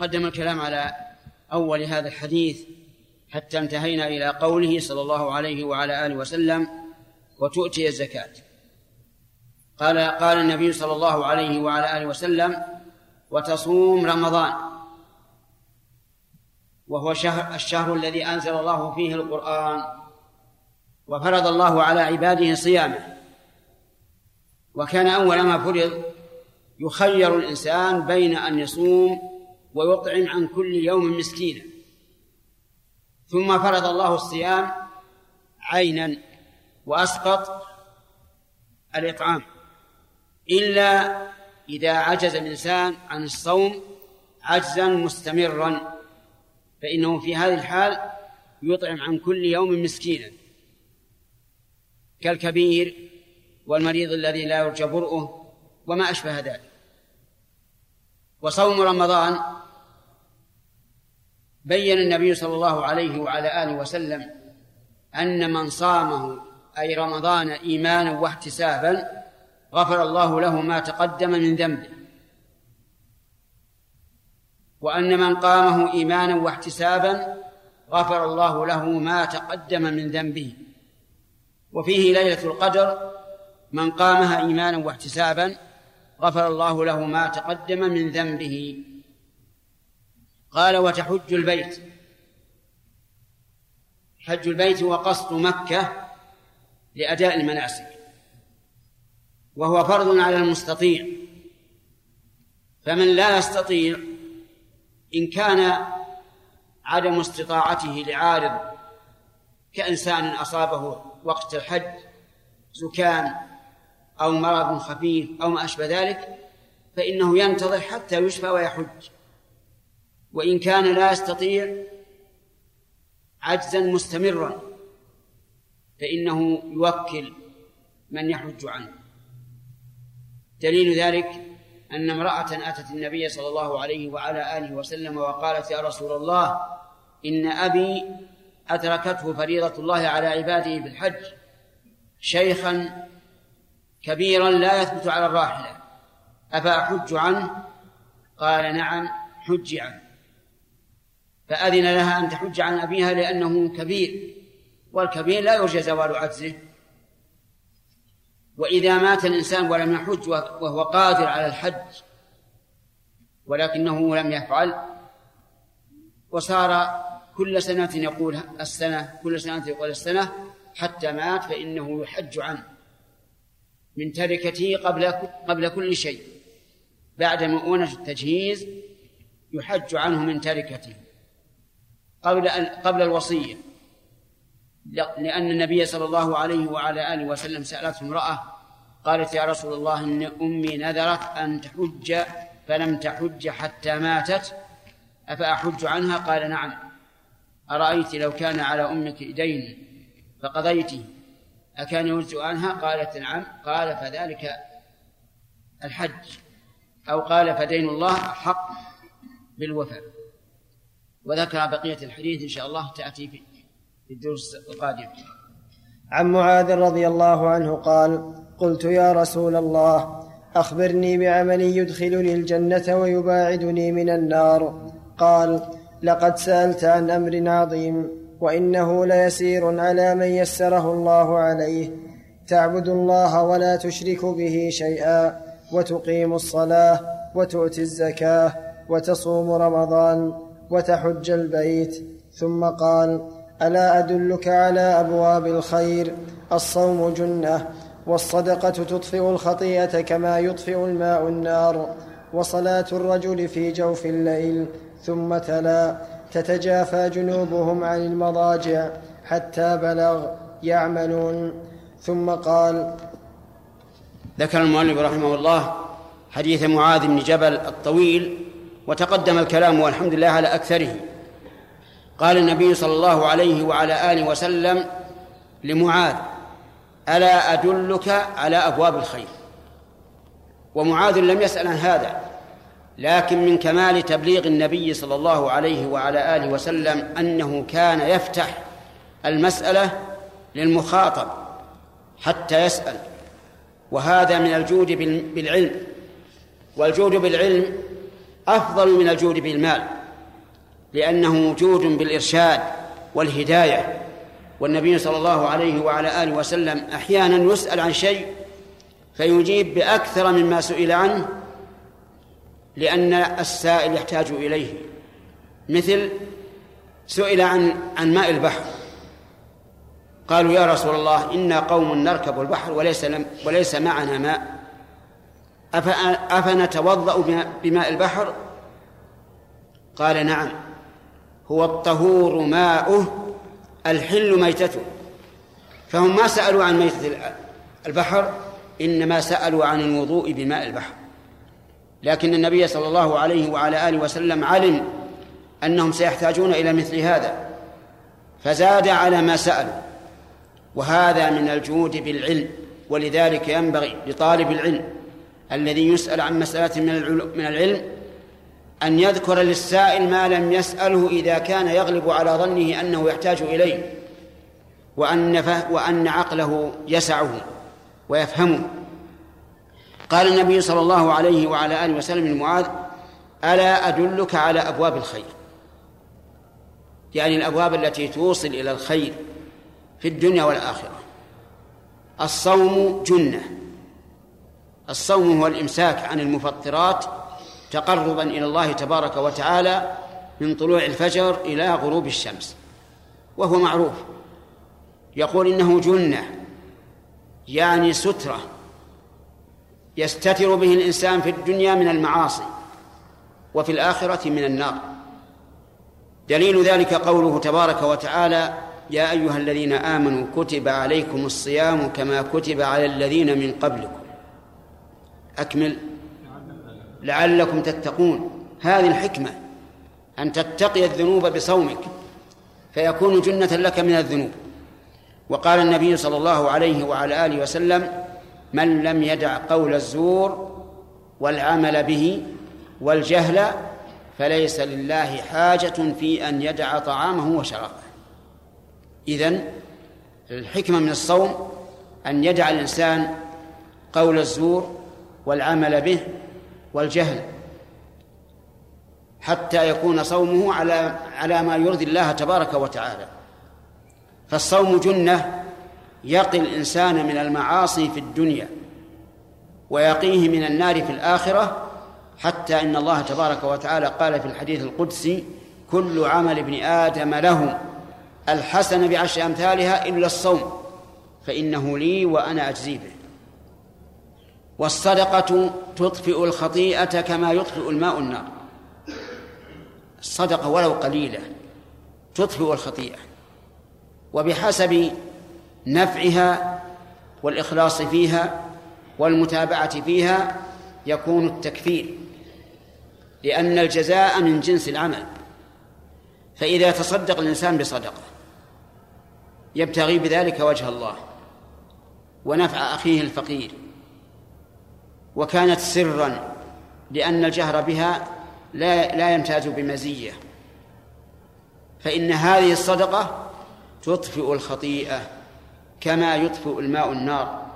قدم الكلام على أول هذا الحديث حتى انتهينا إلى قوله صلى الله عليه وعلى آله وسلم وتؤتي الزكاة. قال قال النبي صلى الله عليه وعلى آله وسلم وتصوم رمضان. وهو شهر الشهر الذي أنزل الله فيه القرآن وفرض الله على عباده صيامه. وكان أول ما فرض يخير الإنسان بين أن يصوم ويطعم عن كل يوم مسكينا. ثم فرض الله الصيام عينا وأسقط الإطعام إلا إذا عجز الإنسان عن الصوم عجزا مستمرا فإنه في هذه الحال يطعم عن كل يوم مسكينا. كالكبير والمريض الذي لا يرجى برؤه وما أشبه ذلك. وصوم رمضان بين النبي صلى الله عليه وعلى آله وسلم أن من صامه أي رمضان إيمانا واحتسابا غفر الله له ما تقدم من ذنبه. وأن من قامه إيمانا واحتسابا غفر الله له ما تقدم من ذنبه. وفيه ليلة القدر من قامها إيمانا واحتسابا غفر الله له ما تقدم من ذنبه. قال وتحج البيت. حج البيت وقصد مكة لأداء المناسك. وهو فرض على المستطيع. فمن لا يستطيع إن كان عدم استطاعته لعارض كإنسان أصابه وقت الحج زكام أو مرض خفيف أو ما أشبه ذلك فإنه ينتظر حتى يشفى ويحج. وإن كان لا يستطيع عجزا مستمرا فإنه يوكل من يحج عنه. دليل ذلك أن امرأة أتت النبي صلى الله عليه وعلى آله وسلم وقالت يا رسول الله إن أبي أدركته فريضة الله على عباده بالحج شيخا كبيرا لا يثبت على الراحلة. أفأحج عنه؟ قال نعم حج عنه. فأذن لها أن تحج عن أبيها لأنه كبير والكبير لا يرجى زوال عجزه. وإذا مات الإنسان ولم يحج وهو قادر على الحج ولكنه لم يفعل وصار كل سنة يقول السنة كل سنة يقول السنة حتى مات فإنه يحج عنه من تركته قبل قبل كل شيء. بعد مؤونة التجهيز يحج عنه من تركته. قبل قبل الوصية. لأن النبي صلى الله عليه وعلى آله وسلم سألته امرأة قالت يا رسول الله إن أمي نذرت أن تحج فلم تحج حتى ماتت أفأحج عنها؟ قال نعم. أرأيت لو كان على أمك دين فقضيته. أكان يجزئ عنها؟ قالت نعم. قال فذلك الحج. أو قال فدين الله حق بالوفاء. وذكر بقية الحديث إن شاء الله تأتي في الدروس القادمة. عن معاذ رضي الله عنه قال قلت يا رسول الله أخبرني بعمل يدخلني الجنة ويباعدني من النار. قال لقد سألت عن أمر عظيم وإنه ليسير على من يسره الله عليه. تعبد الله ولا تشرك به شيئا وتقيم الصلاة وتؤتي الزكاة وتصوم رمضان. وتحج البيت. ثم قال ألا أدلك على أبواب الخير؟ الصوم جنة والصدقة تطفئ الخطيئة كما يطفئ الماء النار وصلاة الرجل في جوف الليل. ثم تلا تتجافى جنوبهم عن المضاجع حتى بلغ يعملون. ثم قال ذكر المؤلف رحمه الله حديث معاذ بن جبل الطويل وتقدم الكلام والحمد لله على أكثره. قال النبي صلى الله عليه وعلى آله وسلم لمعاذ ألا أدلك على أبواب الخير؟ ومعاذ لم يسأل عن هذا لكن من كمال تبليغ النبي صلى الله عليه وعلى آله وسلم أنه كان يفتح المسألة للمخاطب حتى يسأل. وهذا من الجود بالعلم. والجود بالعلم أفضل من الجود بالمال لأنه جود بالإرشاد والهداية. والنبي صلى الله عليه وعلى آله وسلم أحيانا يسأل عن شيء فيجيب بأكثر مما سئل عنه لأن السائل يحتاج إليه. مثل سئل عن عن ماء البحر. قالوا يا رسول الله إنا قوم نركب البحر وليس وليس معنا ماء. أفنتوضأ بماء البحر؟ قال نعم. هو الطهور ماؤه الحل ميتته. فهم ما سألوا عن ميتة البحر إنما سألوا عن الوضوء بماء البحر. لكن النبي صلى الله عليه وعلى آله وسلم علم أنهم سيحتاجون إلى مثل هذا فزاد على ما سألوا. وهذا من الجود بالعلم ولذلك ينبغي لطالب العلم الذي يسأل عن مسألة من العلم أن يذكر للسائل ما لم يسأله إذا كان يغلب على ظنه أنه يحتاج إليه وأن وأن عقله يسعه ويفهمه. قال النبي صلى الله عليه وعلى آله وسلم لمعاذ ألا أدلك على أبواب الخير؟ يعني الأبواب التي توصل إلى الخير في الدنيا والآخرة. الصوم جنة. الصوم هو الإمساك عن المفطرات تقربا إلى الله تبارك وتعالى من طلوع الفجر إلى غروب الشمس وهو معروف. يقول إنه جنة يعني سترة يستتر به الإنسان في الدنيا من المعاصي وفي الآخرة من النار. دليل ذلك قوله تبارك وتعالى يا أيها الذين آمنوا كتب عليكم الصيام كما كتب على الذين من قبلكم. أكمل. لعلكم تتقون. هذه الحكمة أن تتقي الذنوب بصومك فيكون جنة لك من الذنوب. وقال النبي صلى الله عليه وعلى آله وسلم من لم يدع قول الزور والعمل به والجهل فليس لله حاجة في أن يدع طعامه وشرابه. إذن الحكمة من الصوم أن يدع الإنسان قول الزور والعمل به والجهل حتى يكون صومه على على ما يرضي الله تبارك وتعالى. فالصوم جنة يقي الإنسان من المعاصي في الدنيا ويقيه من النار في الآخرة حتى إن الله تبارك وتعالى قال في الحديث القدسي كل عمل ابن آدم له الحسن بعشر أمثالها إلا الصوم فإنه لي وأنا أجزي به. والصدقة تطفئ الخطيئة كما يطفئ الماء النار. الصدقة ولو قليلة تطفئ الخطيئة. وبحسب نفعها والإخلاص فيها والمتابعة فيها يكون التكفير لأن الجزاء من جنس العمل. فإذا تصدق الإنسان بصدقة يبتغي بذلك وجه الله ونفع أخيه الفقير. وكانت سرا لأن الجهر بها لا لا يمتاز بمزية. فإن هذه الصدقة تطفئ الخطيئة كما يطفئ الماء النار.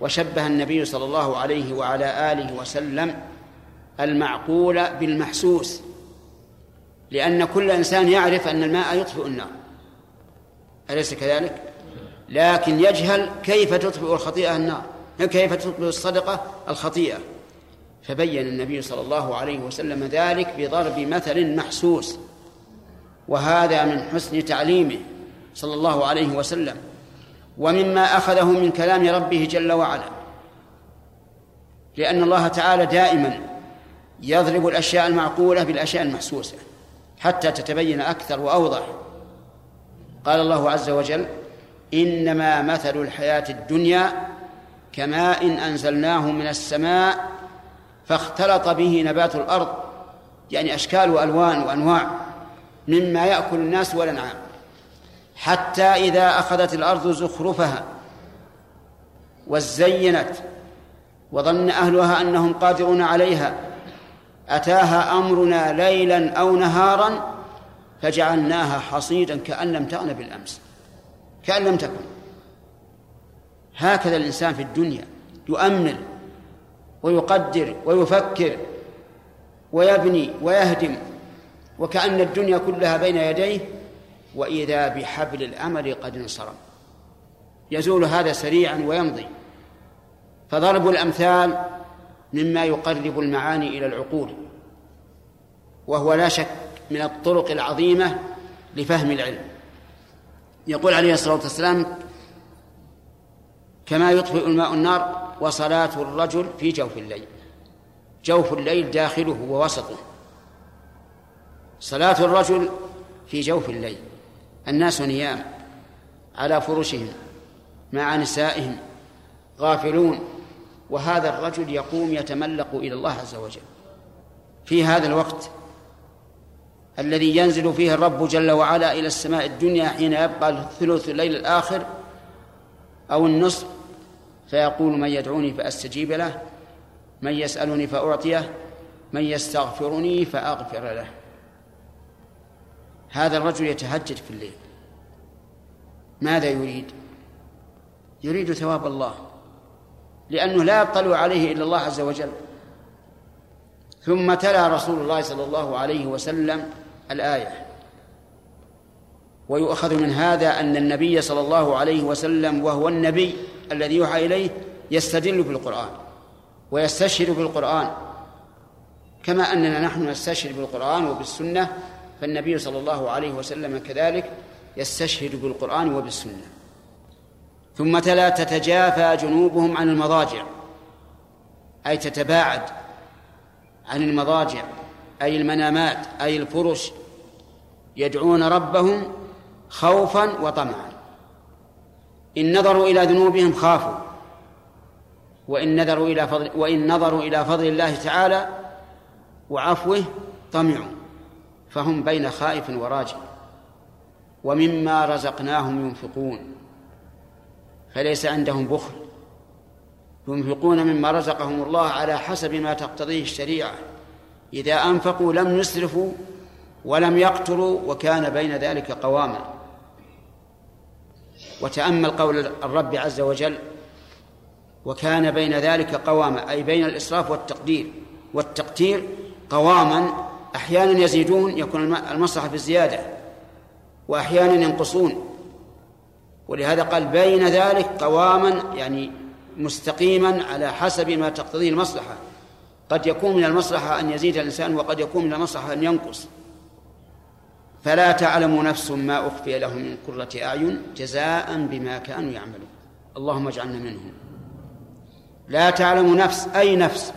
وشبه النبي صلى الله عليه وعلى آله وسلم المعقول بالمحسوس لأن كل إنسان يعرف أن الماء يطفئ النار. أليس كذلك؟ لكن يجهل كيف تطفئ الخطيئة النار. كيف تطلب الصدقة الخطيئة؟ فبين النبي صلى الله عليه وسلم ذلك بضرب مثل محسوس وهذا من حسن تعليمه صلى الله عليه وسلم ومما أخذه من كلام ربه جل وعلا لأن الله تعالى دائما يضرب الأشياء المعقولة بالأشياء المحسوسة حتى تتبين أكثر وأوضح. قال الله عز وجل إنما مثل الحياة الدنيا كماء أنزلناه من السماء فاختلط به نبات الأرض يعني أشكال وألوان وأنواع مما يأكل الناس والأنعام حتى إذا أخذت الأرض زخرفها وزينت وظن أهلها أنهم قادرون عليها أتاها أمرنا ليلا أو نهارا فجعلناها حصيدا كأن لم تغن بالأمس كأن لم تكن. هكذا الإنسان في الدنيا يؤمل ويقدر ويفكر ويبني ويهدم وكأن الدنيا كلها بين يديه وإذا بحبل الأمل قد انصرم. يزول هذا سريعا ويمضي. فضرب الأمثال مما يقرب المعاني إلى العقول وهو لا شك من الطرق العظيمة لفهم العلم. يقول عليه الصلاة والسلام كما يطفئ الماء النار وصلاة الرجل في جوف الليل. جوف الليل داخله ووسطه. صلاة الرجل في جوف الليل. الناس نيام على فرشهم مع نسائهم غافلون وهذا الرجل يقوم يتملق إلى الله عز وجل. في هذا الوقت الذي ينزل فيه الرب جل وعلا إلى السماء الدنيا حين يبقى ثلث الليل الآخر أو النصف فيقول من يدعوني فأستجيب له من يسألني فأعطيه من يستغفرني فأغفر له. هذا الرجل يتهجد في الليل. ماذا يريد؟ يريد ثواب الله لأنه لا يطلع عليه إلا الله عز وجل. ثم تلا رسول الله صلى الله عليه وسلم الآية. ويؤخذ من هذا أن النبي صلى الله عليه وسلم وهو النبي الذي يوحى إليه يستدل بالقرآن ويستشهد بالقرآن. كما أننا نحن نستشهد بالقرآن وبالسنة فالنبي صلى الله عليه وسلم كذلك يستشهد بالقرآن وبالسنة. ثم تلا تتجافى جنوبهم عن المضاجع أي تتباعد عن المضاجع أي المنامات أي الفرش يدعون ربهم خوفا وطمعا. إن نظروا إلى ذنوبهم خافوا. وإن نظروا إلى فضل وإن نظروا إلى فضل الله تعالى وعفوه طمعوا. فهم بين خائف وراجع. ومما رزقناهم ينفقون. فليس عندهم بخل. ينفقون مما رزقهم الله على حسب ما تقتضيه الشريعة. إذا أنفقوا لم يسرفوا ولم يقتروا وكان بين ذلك قواما. وتأمل قول الرب عز وجل وكان بين ذلك قواما أي بين الإسراف والتقدير. والتقتير قواما أحيانا يزيدون يكون المصلحة في الزيادة وأحيانا ينقصون. ولهذا قال بين ذلك قواما يعني مستقيما على حسب ما تقتضيه المصلحة. قد يكون من المصلحة أن يزيد الإنسان وقد يكون من المصلحة أن ينقص. فلا تعلم نفس ما أخفي لهم من قرة أعين جزاء بما كانوا يعملون. اللهم اجعلنا منهم. لا تعلم نفس أي نفس؟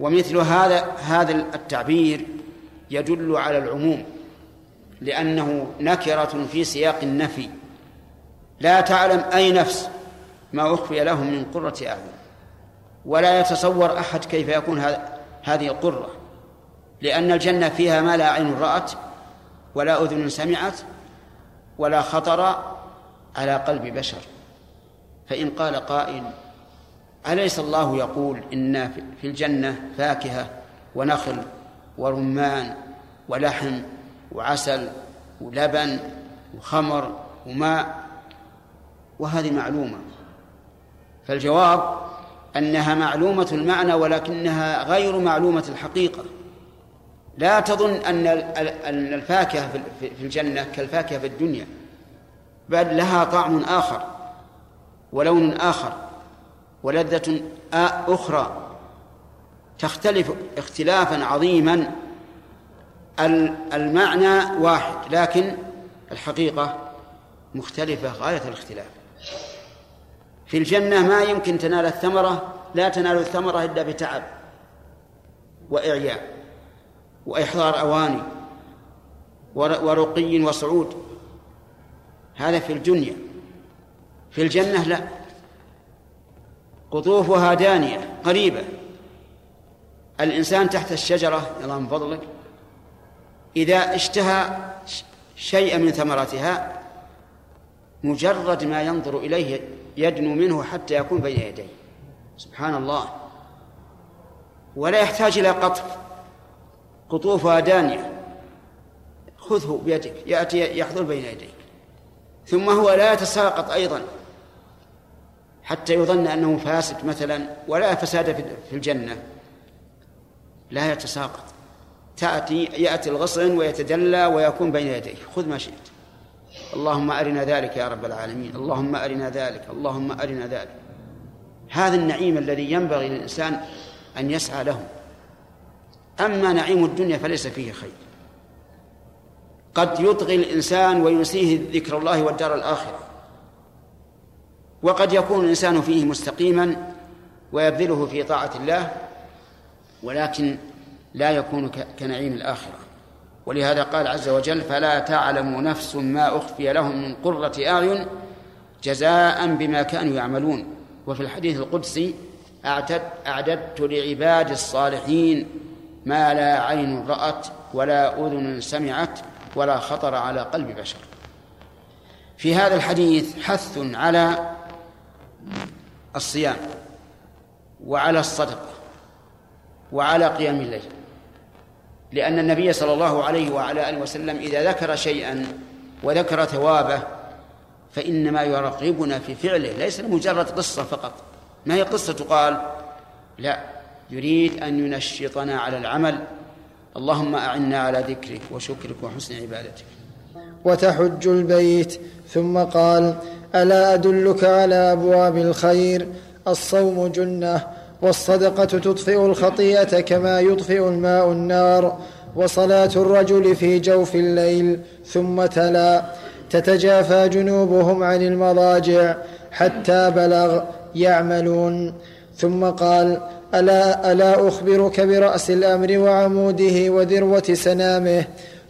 ومثل هذا هذا التعبير يدل على العموم لأنه نكرة في سياق النفي. لا تعلم أي نفس ما أخفي لهم من قرة أعين. ولا يتصور أحد كيف يكون هذه القرة لأن الجنة فيها ما لا عين رأت ولا أذن سمعت ولا خطر على قلب بشر. فإن قال قائل أليس الله يقول إن في الجنة فاكهة ونخل ورمان ولحم وعسل ولبن وخمر وماء؟ وهذه معلومة. فالجواب أنها معلومة المعنى ولكنها غير معلومة الحقيقة. لا تظن أن أن الفاكهة في الجنة كالفاكهة في الدنيا بل لها طعم آخر ولون آخر ولذة أخرى. تختلف اختلافا عظيما المعنى واحد لكن الحقيقة مختلفة غاية الاختلاف. في الجنة ما يمكن تنال الثمرة لا تنال الثمرة إلا بتعب وإعياء. وإحضار أواني ورقي وصعود. هذا في الدنيا في الجنة لا. قطوفها دانية قريبة. الإنسان تحت الشجرة الله من فضلك. إذا اشتهى شيئا من ثمرتها مجرد ما ينظر إليه يدنو منه حتى يكون بين يديه. سبحان الله. ولا يحتاج إلى قطف. قطوفها دانية. خذه بيدك يأتي يحضر بين يديك. ثم هو لا يتساقط أيضا حتى يظن أنه فاسد مثلا ولا فساد في الجنة. لا يتساقط. تأتي يأتي الغصن ويتجلى ويكون بين يديه. خذ ما شئت. اللهم أرنا ذلك يا رب العالمين. اللهم أرنا ذلك. اللهم أرنا ذلك. هذا النعيم الذي ينبغي للإنسان أن يسعى له. أما نعيم الدنيا فليس فيه خير. قد يطغي الإنسان وينسيه ذكر الله والدار الآخرة. وقد يكون الإنسان فيه مستقيما ويبذله في طاعة الله ولكن لا يكون كنعيم الآخرة. ولهذا قال عز وجل فلا تعلم نفس ما أخفي لهم من قرة أعين جزاء بما كانوا يعملون. وفي الحديث القدسي أعددت لعباد الصالحين ما لا عين رأت ولا أذن سمعت ولا خطر على قلب بشر. في هذا الحديث حث على الصيام وعلى الصدقة وعلى قيام الليل. لأن النبي صلى الله عليه وعلى آله وسلم إذا ذكر شيئا وذكر ثوابه فإنما يرغبنا في فعله ليس مجرد قصة فقط. ما هي قصة؟ تقال لا يريد أن ينشطنا على العمل. اللهم أعنا على ذكرك وشكرك وحسن عبادتك. وتحج البيت. ثم قال ألا أدلك على أبواب الخير؟ الصوم جنة والصدقة تطفئ الخطيئة كما يطفئ الماء النار وصلاة الرجل في جوف الليل. ثم تلا. تتجافى جنوبهم عن المضاجع حتى بلغ يعملون. ثم قال ألا, ألا أخبرك برأس الأمر وعموده وذروة سنامه؟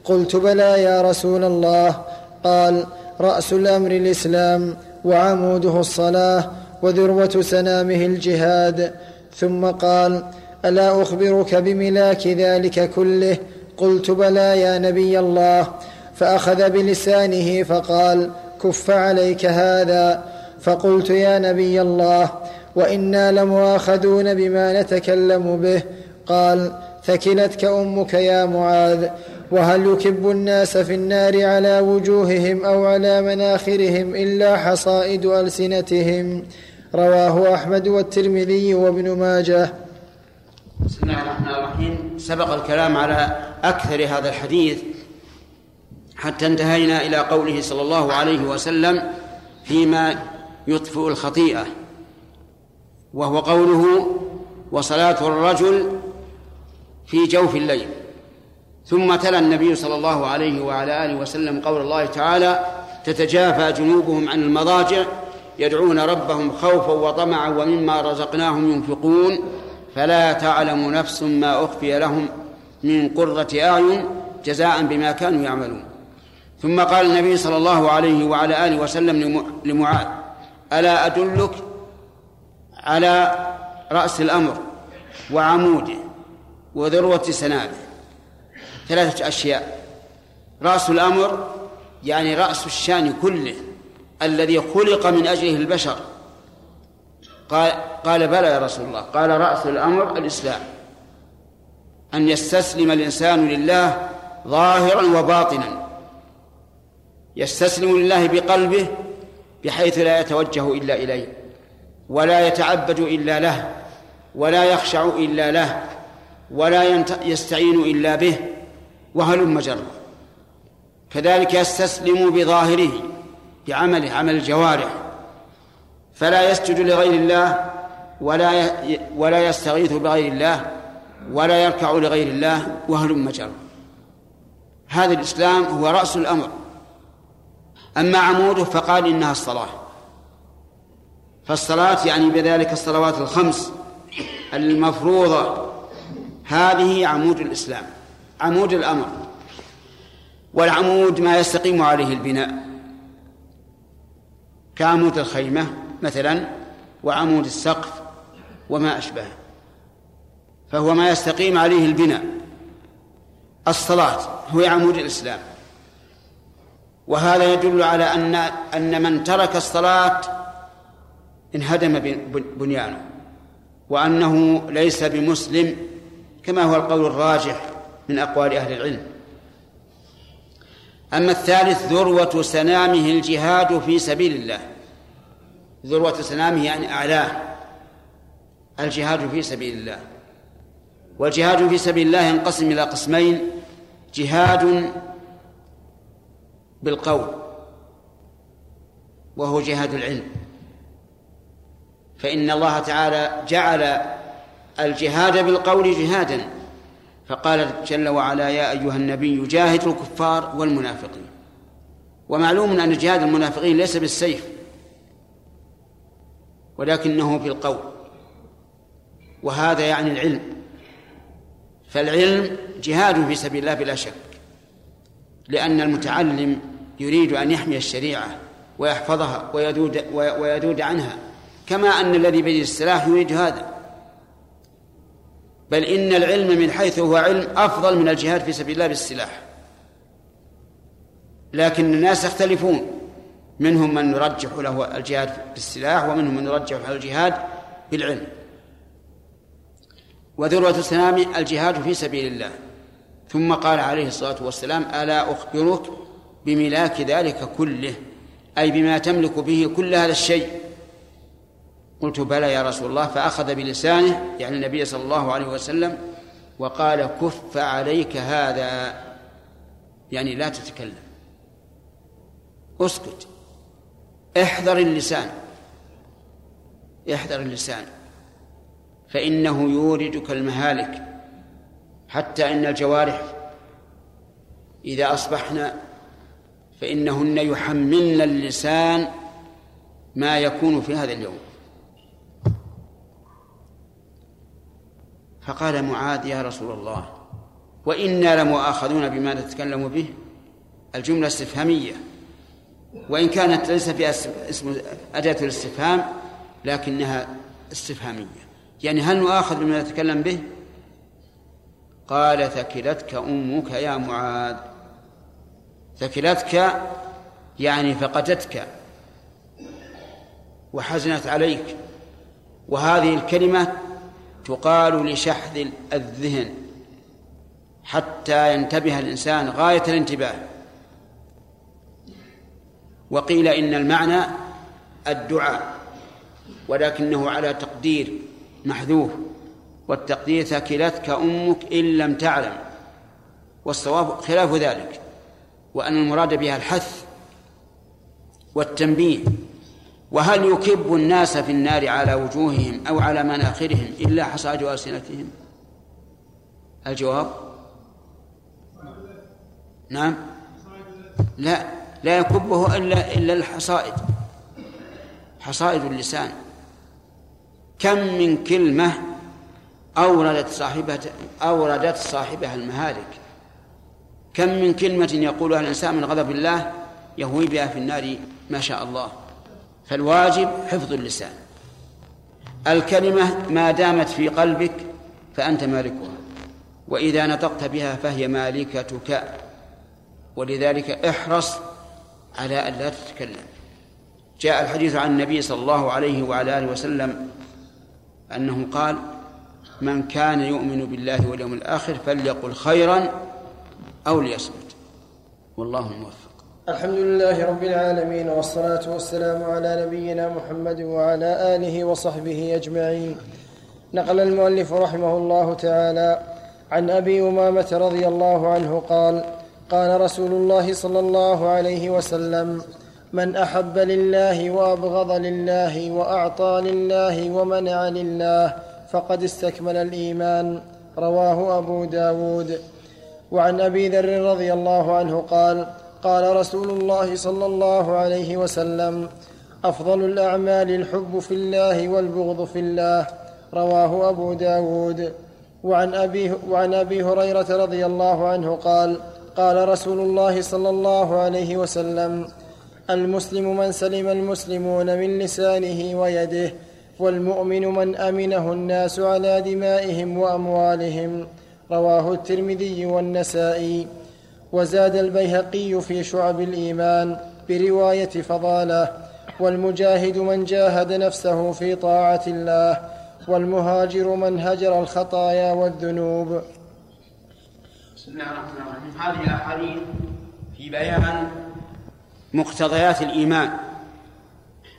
قلت بلى يا رسول الله. قال رأس الأمر الإسلام وعموده الصلاة وذروة سنامه الجهاد. ثم قال ألا أخبرك بملاك ذلك كله؟ قلت بلى يا نبي الله. فأخذ بلسانه فقال كف عليك هذا. فقلت يا نبي الله. وإنا لمؤاخذون بما نتكلم به. قال ثكلتك أمك يا معاذ وهل يكب الناس في النار على وجوههم أو على مناخرهم إلا حصائد ألسنتهم؟ رواه أحمد والترمذي وابن ماجه. بسم الله الرحمن الرحيم. سبق الكلام على أكثر هذا الحديث حتى انتهينا إلى قوله صلى الله عليه وسلم فيما يطفئ الخطيئة. وهو قوله وصلاة الرجل في جوف الليل. ثم تلا النبي صلى الله عليه وعلى آله وسلم قول الله تعالى تتجافى جنوبهم عن المضاجع يدعون ربهم خوفا وطمعا ومما رزقناهم ينفقون فلا تعلم نفس ما أخفي لهم من قرة أعين جزاء بما كانوا يعملون. ثم قال النبي صلى الله عليه وعلى آله وسلم لمعاذ ألا أدلك على رأس الأمر وعموده وذروة سنابه. ثلاثة أشياء. رأس الأمر يعني رأس الشان كله الذي خلق من أجله البشر. قال قال بلى يا رسول الله. قال رأس الأمر الإسلام. أن يستسلم الإنسان لله ظاهرا وباطنا. يستسلم لله بقلبه بحيث لا يتوجه إلا إليه. ولا يتعبد إلا له ولا يخشع إلا له ولا يستعين إلا به وهلم جرا كذلك يستسلم بظاهره بعمله عمل الجوارح فلا يسجد لغير الله ولا ولا يستغيث بغير الله ولا يركع لغير الله وهلم جر هذا الإسلام هو رأس الأمر. أما عموده فقال إنها الصلاة. فالصلاة يعني بذلك الصلوات الخمس المفروضة. هذه عمود الإسلام عمود الأمر والعمود ما يستقيم عليه البناء. كعمود الخيمة مثلا وعمود السقف وما أشبهه. فهو ما يستقيم عليه البناء. الصلاة هو عمود الإسلام. وهذا يدل على أن أن من ترك الصلاة انهدم بنيانه وأنه ليس بمسلم كما هو القول الراجح من أقوال أهل العلم. أما الثالث ذروة سنامه الجهاد في سبيل الله. ذروة سنامه يعني أعلاه الجهاد في سبيل الله. والجهاد في سبيل الله ينقسم إلى قسمين. جهاد بالقول وهو جهاد العلم. فإن الله تعالى جعل الجهاد بالقول جهادا فقال جل وعلا يا أيها النبي جاهد الكفار والمنافقين. ومعلوم أن جهاد المنافقين ليس بالسيف ولكنه بالقول وهذا يعني العلم. فالعلم جهاد في سبيل الله بلا شك لأن المتعلم يريد أن يحمي الشريعة ويحفظها ويذود ويذود عنها. كما أن الذي بيد السلاح يريد هذا. بل إن العلم من حيث هو علم أفضل من الجهاد في سبيل الله بالسلاح. لكن الناس يختلفون. منهم من يرجح له الجهاد بالسلاح ومنهم من يرجح له الجهاد بالعلم. وذروة السلام الجهاد في سبيل الله. ثم قال عليه الصلاة والسلام ألا أخبرك بملاك ذلك كله؟ أي بما تملك به كل هذا الشيء؟ قلت بلى يا رسول الله فأخذ بلسانه يعني النبي صلى الله عليه وسلم وقال كف عليك هذا. يعني لا تتكلم. أسكت. احذر اللسان. احذر اللسان. فإنه يوردك المهالك حتى إن الجوارح إذا أصبحن فإنهن يحملن اللسان ما يكون في هذا اليوم. فقال معاذ يا رسول الله وإنا لمؤاخذون بما نتكلم به. الجملة استفهامية. وإن كانت ليس فيها اسم أداة الاستفهام لكنها استفهامية. يعني هل نؤاخذ بما نتكلم به؟ قال ثكلتك أمك يا معاذ. ثكلتك يعني فقدتك وحزنت عليك. وهذه الكلمة تقال لشحذ الذهن حتى ينتبه الإنسان غاية الانتباه. وقيل إن المعنى الدعاء ولكنه على تقدير محذوف والتقدير ثكلتك أمك إن لم تعلم والصواب خلاف ذلك وأن المراد بها الحث والتنبيه. وهل يكب الناس في النار على وجوههم أو على مناخرهم إلا حصائد ألسنتهم؟ الجواب؟ نعم. لا لا يكبه إلا إلا الحصائد. حصائد اللسان. كم من كلمة أوردت صاحبة أوردت صاحبها المهالك. كم من كلمة يقولها الإنسان من غضب الله يهوي بها في النار ما شاء الله. فالواجب حفظ اللسان. الكلمة ما دامت في قلبك فأنت مالكها وإذا نطقت بها فهي مالكتك. ولذلك احرص على أن لا تتكلم. جاء الحديث عن النبي صلى الله عليه وعلى آله وسلم أنه قال من كان يؤمن بالله واليوم الآخر فليقل خيرا أو ليصمت. والله الموفق. الحمد لله رب العالمين والصلاة والسلام على نبينا محمد وعلى آله وصحبه أجمعين. نقل المؤلف رحمه الله تعالى عن أبي أمامة رضي الله عنه قال قال رسول الله صلى الله عليه وسلم من أحب لله وأبغض لله وأعطى لله ومنع لله فقد استكمل الإيمان. رواه أبو داود. وعن أبي ذر رضي الله عنه قال قال رسول الله صلى الله عليه وسلم أفضل الأعمال الحب في الله والبغض في الله. رواه أبو داود. وعن أبي, وعن أبي هريرة رضي الله عنه قال قال رسول الله صلى الله عليه وسلم المسلم من سلم المسلمون من لسانه ويده والمؤمن من أمنه الناس على دمائهم وأموالهم. رواه الترمذي والنسائي. وزاد البيهقي في شعب الإيمان برواية فضالة والمجاهد من جاهد نفسه في طاعة الله والمهاجر من هجر الخطايا والذنوب. بسم الله الرحمن الرحيم. هذه الأحاديث في بيان مقتضيات الإيمان.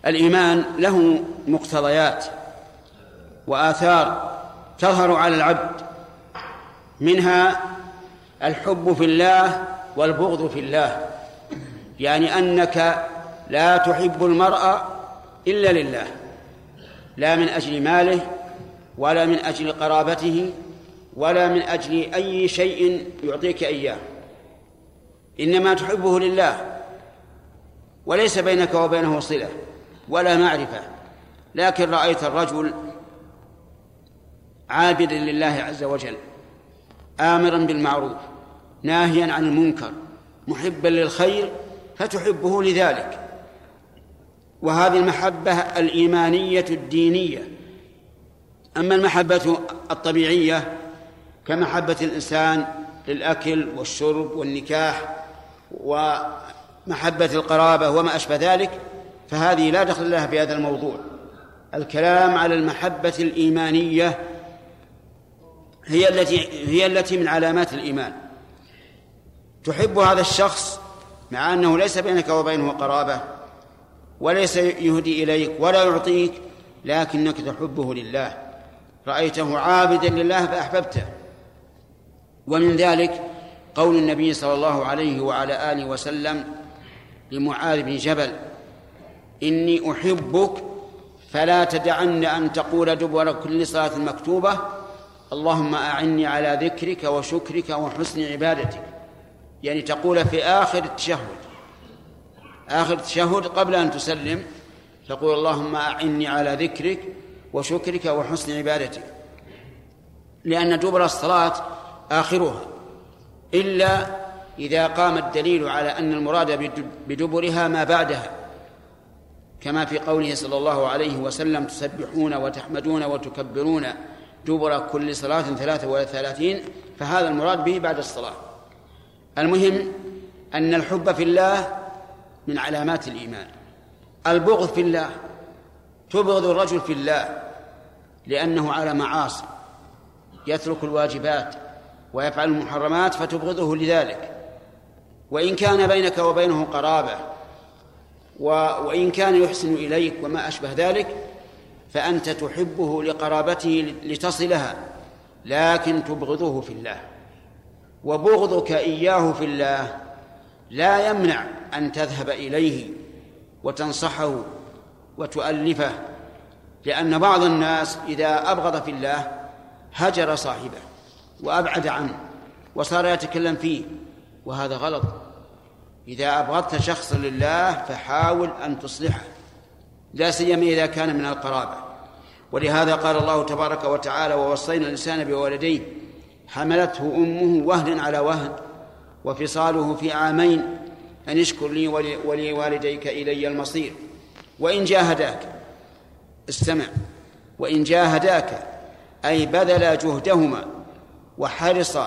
الإيمان له مقتضيات وآثار تظهر على العبد منها الحب في الله والبغض في الله. يعني أنك لا تحب المرء إلا لله. لا من أجل ماله ولا من أجل قرابته ولا من أجل أي شيء يعطيك إياه. إنما تحبه لله. وليس بينك وبينه صلة ولا معرفة. لكن رأيت الرجل عابدا لله عز وجل آمرا بالمعروف. ناهيا عن المنكر محبا للخير فتحبه لذلك. وهذه المحبة الإيمانية الدينية. أما المحبة الطبيعية كمحبة الإنسان للأكل والشرب والنكاح ومحبة القرابة وما أشبه ذلك فهذه لا دخل لها في هذا الموضوع. الكلام على المحبة الإيمانية هي التي هي التي من علامات الإيمان. تحب هذا الشخص مع أنه ليس بينك وبينه قرابة وليس يهدي إليك ولا يعطيك لكنك تحبه لله. رأيته عابدا لله فأحببته. ومن ذلك قول النبي صلى الله عليه وعلى آله وسلم لمعاذ بن جبل إني أحبك فلا تدعن أن تقول دبر كل صلاة مكتوبة اللهم أعني على ذكرك وشكرك وحسن عبادتك. يعني تقول في آخر التشهد. آخر التشهد قبل أن تسلم تقول اللهم أعني على ذكرك وشكرك وحسن عبادتك. لأن دبر الصلاة آخرها إلا إذا قام الدليل على أن المراد بدبرها ما بعدها. كما في قوله صلى الله عليه وسلم تسبحون وتحمدون وتكبرون دبر كل صلاة ثلاثة وثلاثين فهذا المراد به بعد الصلاة. المهم أن الحب في الله من علامات الإيمان. البغض في الله تبغض الرجل في الله لأنه على معاصي يترك الواجبات ويفعل المحرمات فتبغضه لذلك. وإن كان بينك وبينه قرابة وإن كان يحسن إليك وما أشبه ذلك فأنت تحبه لقرابته لتصلها لكن تبغضه في الله. وبغضك إياه في الله لا يمنع أن تذهب إليه وتنصحه وتؤلفه لأن بعض الناس إذا أبغض في الله هجر صاحبه وأبعد عنه وصار يتكلم فيه وهذا غلط. إذا أبغضت شخصا لله فحاول أن تصلحه لا سيما إذا كان من القرابة. ولهذا قال الله تبارك وتعالى ووصينا الإنسان بوالديه حملته أمه وهنا على وهن وفصاله في عامين أن اشكر لي ولوالديك إلي المصير. وإن جاهداك استمع. وإن جاهداك أي بذل جهدهما وحرص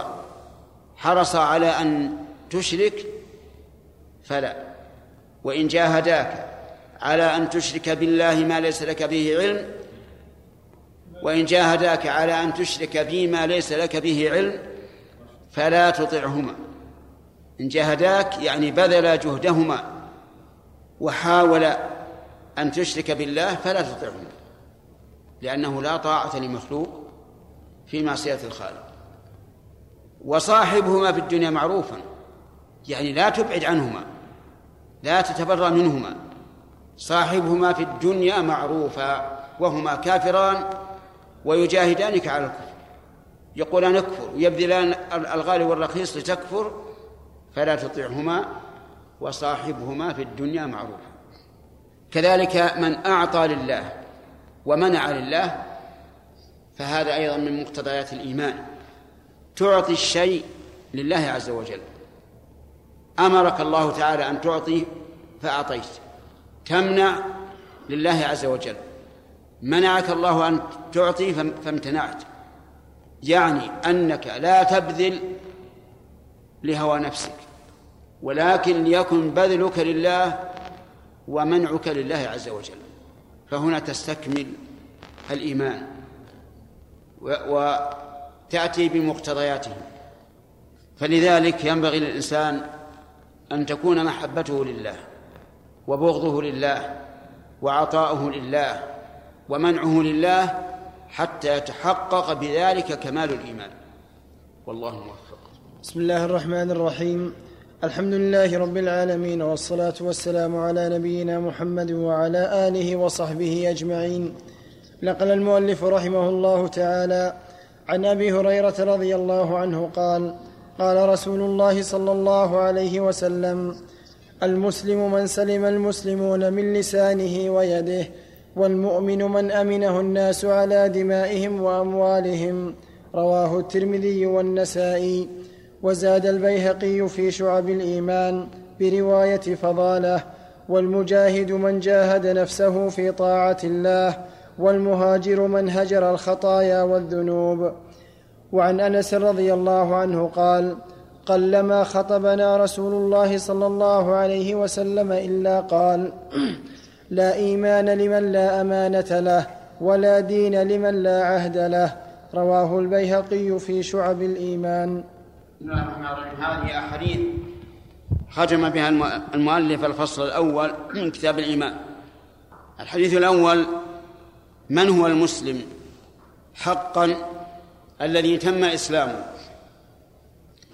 حرص على أن تشرك فلا. وإن جاهداك على أن تشرك بالله ما ليس لك به علم وإن جاهداك على أن تشرك بما ليس لك به علم فلا تطعهما. إن جاهداك يعني بذل جهدهما وحاول أن تشرك بالله فلا تطعهما لأنه لا طاعة لمخلوق في معصية الخالق. وصاحبهما في الدنيا معروفا يعني لا تبعد عنهما لا تتبرى منهما. صاحبهما في الدنيا معروفا وهما كافران ويجاهدانك على الكفر. يقولان أكفر ويبذلان الغالي والرخيص لتكفر فلا تطيعهما وصاحبهما في الدنيا معروفا. كذلك من أعطى لله ومنع لله فهذا أيضا من مقتضيات الإيمان. تعطي الشيء لله عز وجل. أمرك الله تعالى أن تعطي فأعطيت. تمنع لله عز وجل. منعك الله أن تعطي فامتنعت. يعني أنك لا تبذل لهوى نفسك ولكن ليكن بذلك لله ومنعك لله عز وجل. فهنا تستكمل الإيمان وتأتي بمقتضياته. فلذلك ينبغي للإنسان أن تكون محبته لله وبغضه لله وعطاؤه لله ومنعه لله حتى يتحقق بذلك كمال الإيمان. والله موفق. بسم الله الرحمن الرحيم. الحمد لله رب العالمين والصلاة والسلام على نبينا محمد وعلى آله وصحبه أجمعين. نقل المؤلف رحمه الله تعالى عن أبي هريرة رضي الله عنه قال قال رسول الله صلى الله عليه وسلم المسلم من سلم المسلمون من لسانه ويده والمؤمن من أمنه الناس على دمائهم وأموالهم. رواه الترمذي والنسائي. وزاد البيهقي في شعب الإيمان برواية فضالة. والمجاهد من جاهد نفسه في طاعة الله. والمهاجر من هجر الخطايا والذنوب. وعن أنس رضي الله عنه قال قلما خطبنا رسول الله صلى الله عليه وسلم إلا قال لا إيمان لمن لا أمانة له ولا دين لمن لا عهد له. رواه البيهقي في شعب الإيمان. بسم الله الرحمن الرحيم. هذه أحاديث ختم بها المؤلف الفصل الأول من كتاب الإيمان. الحديث الأول من هو المسلم؟ حقا الذي تم إسلامه.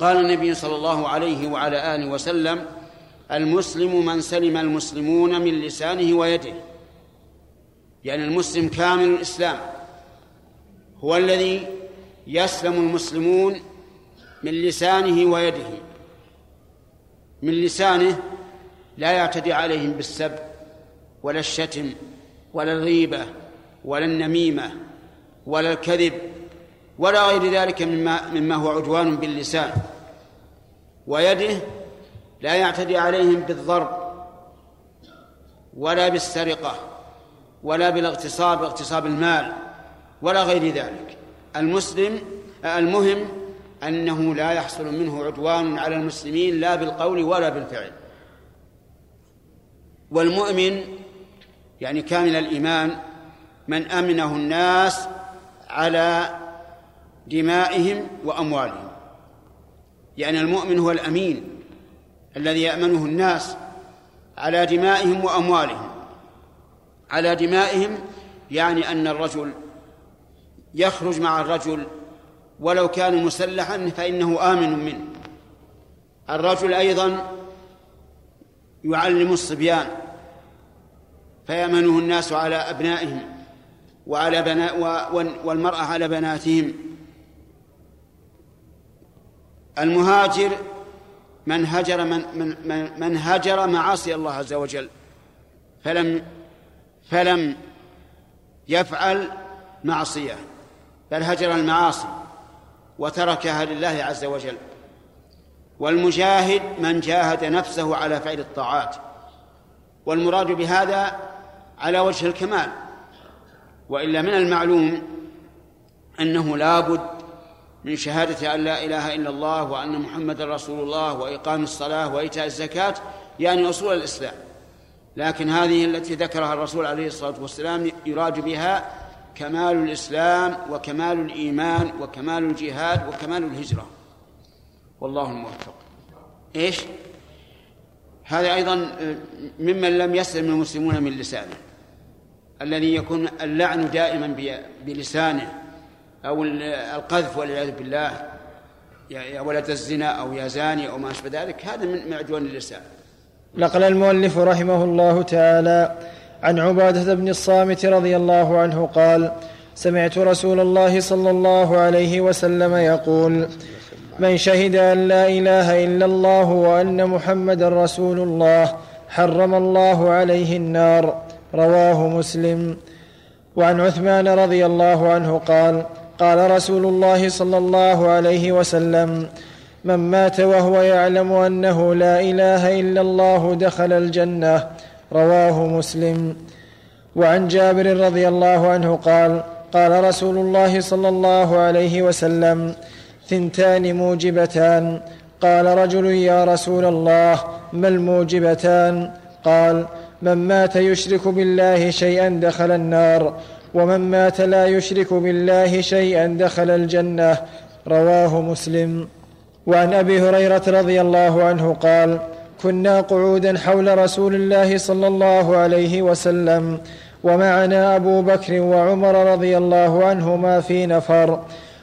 قال النبي صلى الله عليه وعلى آله وسلم المسلم من سلم المسلمون من لسانه ويده. يعني المسلم كامل الإسلام هو الذي يسلم المسلمون من لسانه ويده. من لسانه لا يعتدي عليهم بالسب ولا الشتم ولا الغيبة ولا النميمة ولا الكذب ولا غير ذلك مما مما هو عدوان باللسان. ويده لا يعتدي عليهم بالضرب ولا بالسرقة ولا بالاغتصاب اغتصاب المال ولا غير ذلك. المسلم المهم أنه لا يحصل منه عدوان على المسلمين لا بالقول ولا بالفعل. والمؤمن يعني كامل الإيمان من أمنه الناس على دمائهم وأموالهم. يعني المؤمن هو الأمين. الذي يأمنه الناس على دمائهم وأموالهم. على دمائهم يعني أن الرجل يخرج مع الرجل ولو كان مسلحا فإنه آمن منه. الرجل أيضا يعلم الصبيان فيأمنه الناس على أبنائهم وعلى بنا والمرأة على بناتهم. المهاجر من هجر من من من, من هجر معاصي الله عز وجل فلم فلم يفعل معصية بل هجر المعاصي وتركها لله عز وجل. والمجاهد من جاهد نفسه على فعل الطاعات. والمراد بهذا على وجه الكمال وإلا من المعلوم أنه لا بد من شهادة أن لا إله إلا الله وأن محمد رسول الله وإقام الصلاة وإيتاء الزكاة يعني أصول الإسلام. لكن هذه التي ذكرها الرسول عليه الصلاة والسلام يراد بها كمال الإسلام وكمال الإيمان وكمال الجهاد وكمال الهجرة. والله الموفق. إيش؟ هذا أيضا ممن لم يسلم المسلمون من لسانه. الذي يكون اللعن دائما بلسانه. أو القذف والعياذ بالله يا ولد الزنا أو يا زاني أو ما أشبه ذلك هذا من معجون اللسان. نقل المؤلف رحمه الله تعالى عن عبادة بن الصامت رضي الله عنه قال سمعت رسول الله صلى الله عليه وسلم يقول من شهد أن لا إله إلا الله وأن محمدا رسول الله حرم الله عليه النار. رواه مسلم. وعن عثمان رضي الله عنه قال قال رسول الله صلى الله عليه وسلم من مات وهو يعلم أنه لا إله إلا الله دخل الجنة. رواه مسلم. وعن جابر رضي الله عنه قال قال رسول الله صلى الله عليه وسلم ثنتان موجبتان. قال رجل يا رسول الله ما الموجبتان؟ قال من مات يشرك بالله شيئا دخل النار. ومن مات لا يشرك بالله شيئا دخل الجنة. رواه مسلم. وعن أبي هريرة رضي الله عنه قال كنا قعودا حول رسول الله صلى الله عليه وسلم ومعنا أبو بكر وعمر رضي الله عنهما في نفر.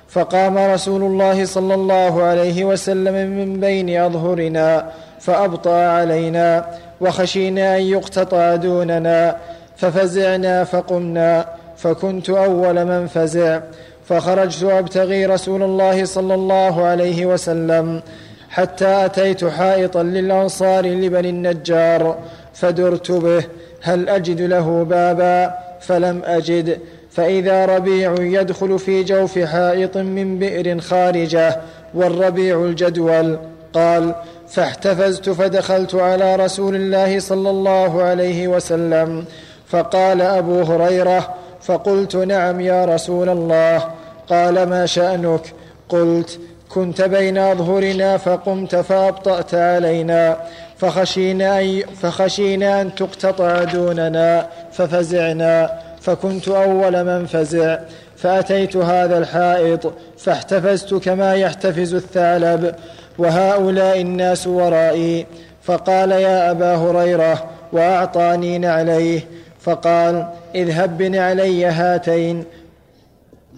فقام رسول الله صلى الله عليه وسلم من بين أظهرنا فأبطأ علينا وخشينا أن يقتطع دوننا ففزعنا فقمنا. فكنت أول من فزع فخرجت أبتغي رسول الله صلى الله عليه وسلم حتى أتيت حائطا للأنصار لبني النجار فدرت به هل أجد له بابا؟ فلم أجد فإذا ربيع يدخل في جوف حائط من بئر خارجة والربيع الجدول قال فاحتفزت فدخلت على رسول الله صلى الله عليه وسلم فقال أبو هريرة فقلت نعم يا رسول الله. قال ما شأنك؟ قلت كنت بين اظهرنا فقمت فأبطأت علينا. فخشينا أن, فخشينا أن تقتطع دوننا ففزعنا. فكنت أول من فزع. فأتيت هذا الحائط فاحتفزت كما يحتفز الثعلب. وهؤلاء الناس ورائي. فقال يا أبا هريرة وأعطاني نعليه. فقال اذهب بنعلي هاتين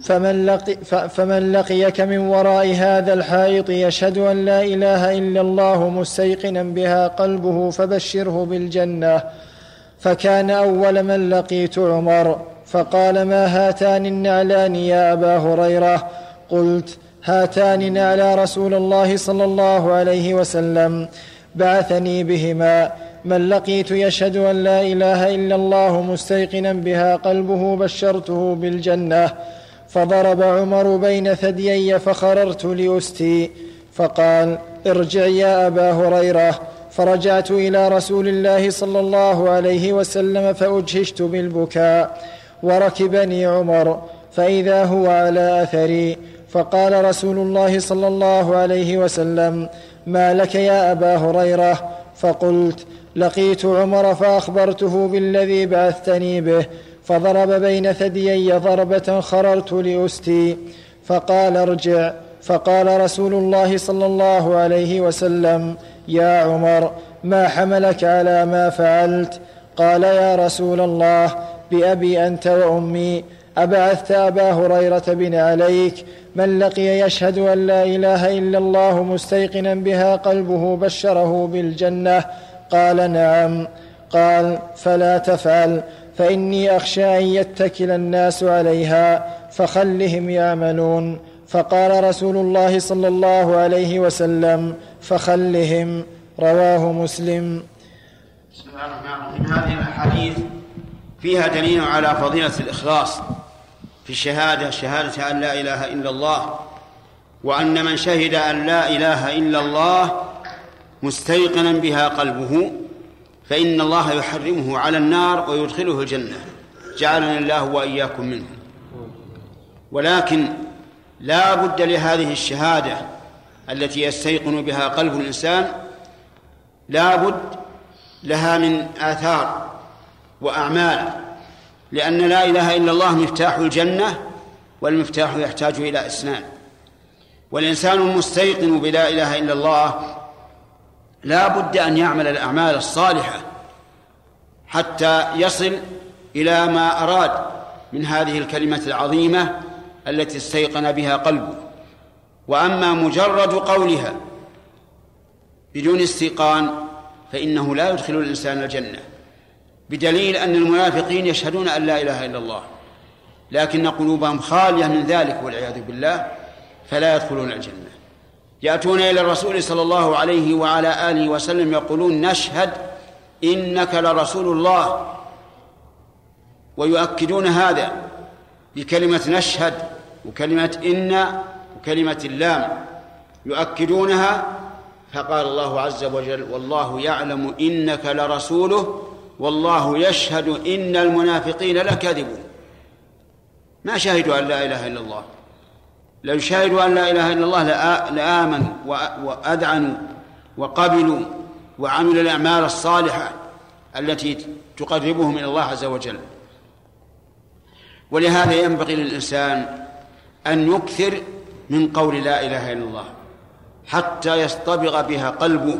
فمن, لقي فمن لقيك من وراء هذا الحائط يشهد أن لا إله إلا الله مستيقنا بها قلبه فبشره بالجنة. فكان أول من لقيت عمر فقال ما هاتان النعلان يا أبا هريرة؟ قلت هاتان نعلى رسول الله صلى الله عليه وسلم بعثني بهما. من لقيت يشهد أن لا إله إلا الله مستيقنا بها قلبه بشرته بالجنة فضرب عمر بين ثديي فخررت لأستي فقال ارجع يا أبا هريرة. فرجعت إلى رسول الله صلى الله عليه وسلم فأجهشت بالبكاء وركبني عمر فإذا هو على أثري. فقال رسول الله صلى الله عليه وسلم ما لك يا أبا هريرة؟ فقلت لقيت عمر فأخبرته بالذي بعثتني به فضرب بين ثديي ضربة خررت لأستي فقال ارجع. فقال رسول الله صلى الله عليه وسلم يا عمر ما حملك على ما فعلت؟ قال يا رسول الله بأبي أنت وأمي أبعثت أبا هريرة بن عليك من لقي يشهد أن لا إله إلا الله مستيقنا بها قلبه بشره بالجنة قال نعم. قال فلا تفعل فإني أخشى أن يتكل الناس عليها فخلهم يعملون. فقال رسول الله صلى الله عليه وسلم فخلهم. رواه مسلم. هذه الأحاديث فيها دليل على فضيلة الإخلاص في الشهادة شهادة أن لا إله إلا الله وأن من شهد أن لا إله إلا الله مستيقنا بها قلبه فإن الله يحرمه على النار ويدخله الجنة. جعلنا الله وإياكم منه. ولكن لا بد لهذه الشهادة التي يستيقن بها قلب الإنسان لا بد لها من آثار وأعمال. لأن لا إله إلا الله مفتاح الجنة والمفتاح يحتاج إلى إسنان والإنسان المستيقن بلا إله إلا الله لا بد أن يعمل الأعمال الصالحة حتى يصل إلى ما أراد من هذه الكلمة العظيمة التي استيقن بها قلبه. وأما مجرد قولها بدون استيقان فإنه لا يدخل الإنسان الجنة بدليل أن المنافقين يشهدون أن لا إله إلا الله لكن قلوبهم خالية من ذلك والعياذ بالله فلا يدخلون الجنة. يأتون إلى الرسول صلى الله عليه وعلى آله وسلم يقولون نشهد إنك لرسول الله. ويؤكدون هذا بكلمة نشهد وكلمة إن وكلمة اللام. يؤكدونها فقال الله عز وجل والله يعلم إنك لرسوله والله يشهد إن المنافقين لكاذبون. ما شهدوا أن لا إله إلا الله. لو شهدوا أن لا إله إلا الله لآمنوا وأذعنوا وقبلوا وعملوا الأعمال الصالحة التي تقربهم إلى الله عز وجل. ولهذا ينبغي للإنسان أن يكثر من قول لا إله إلا الله حتى يصطبغ بها قلبه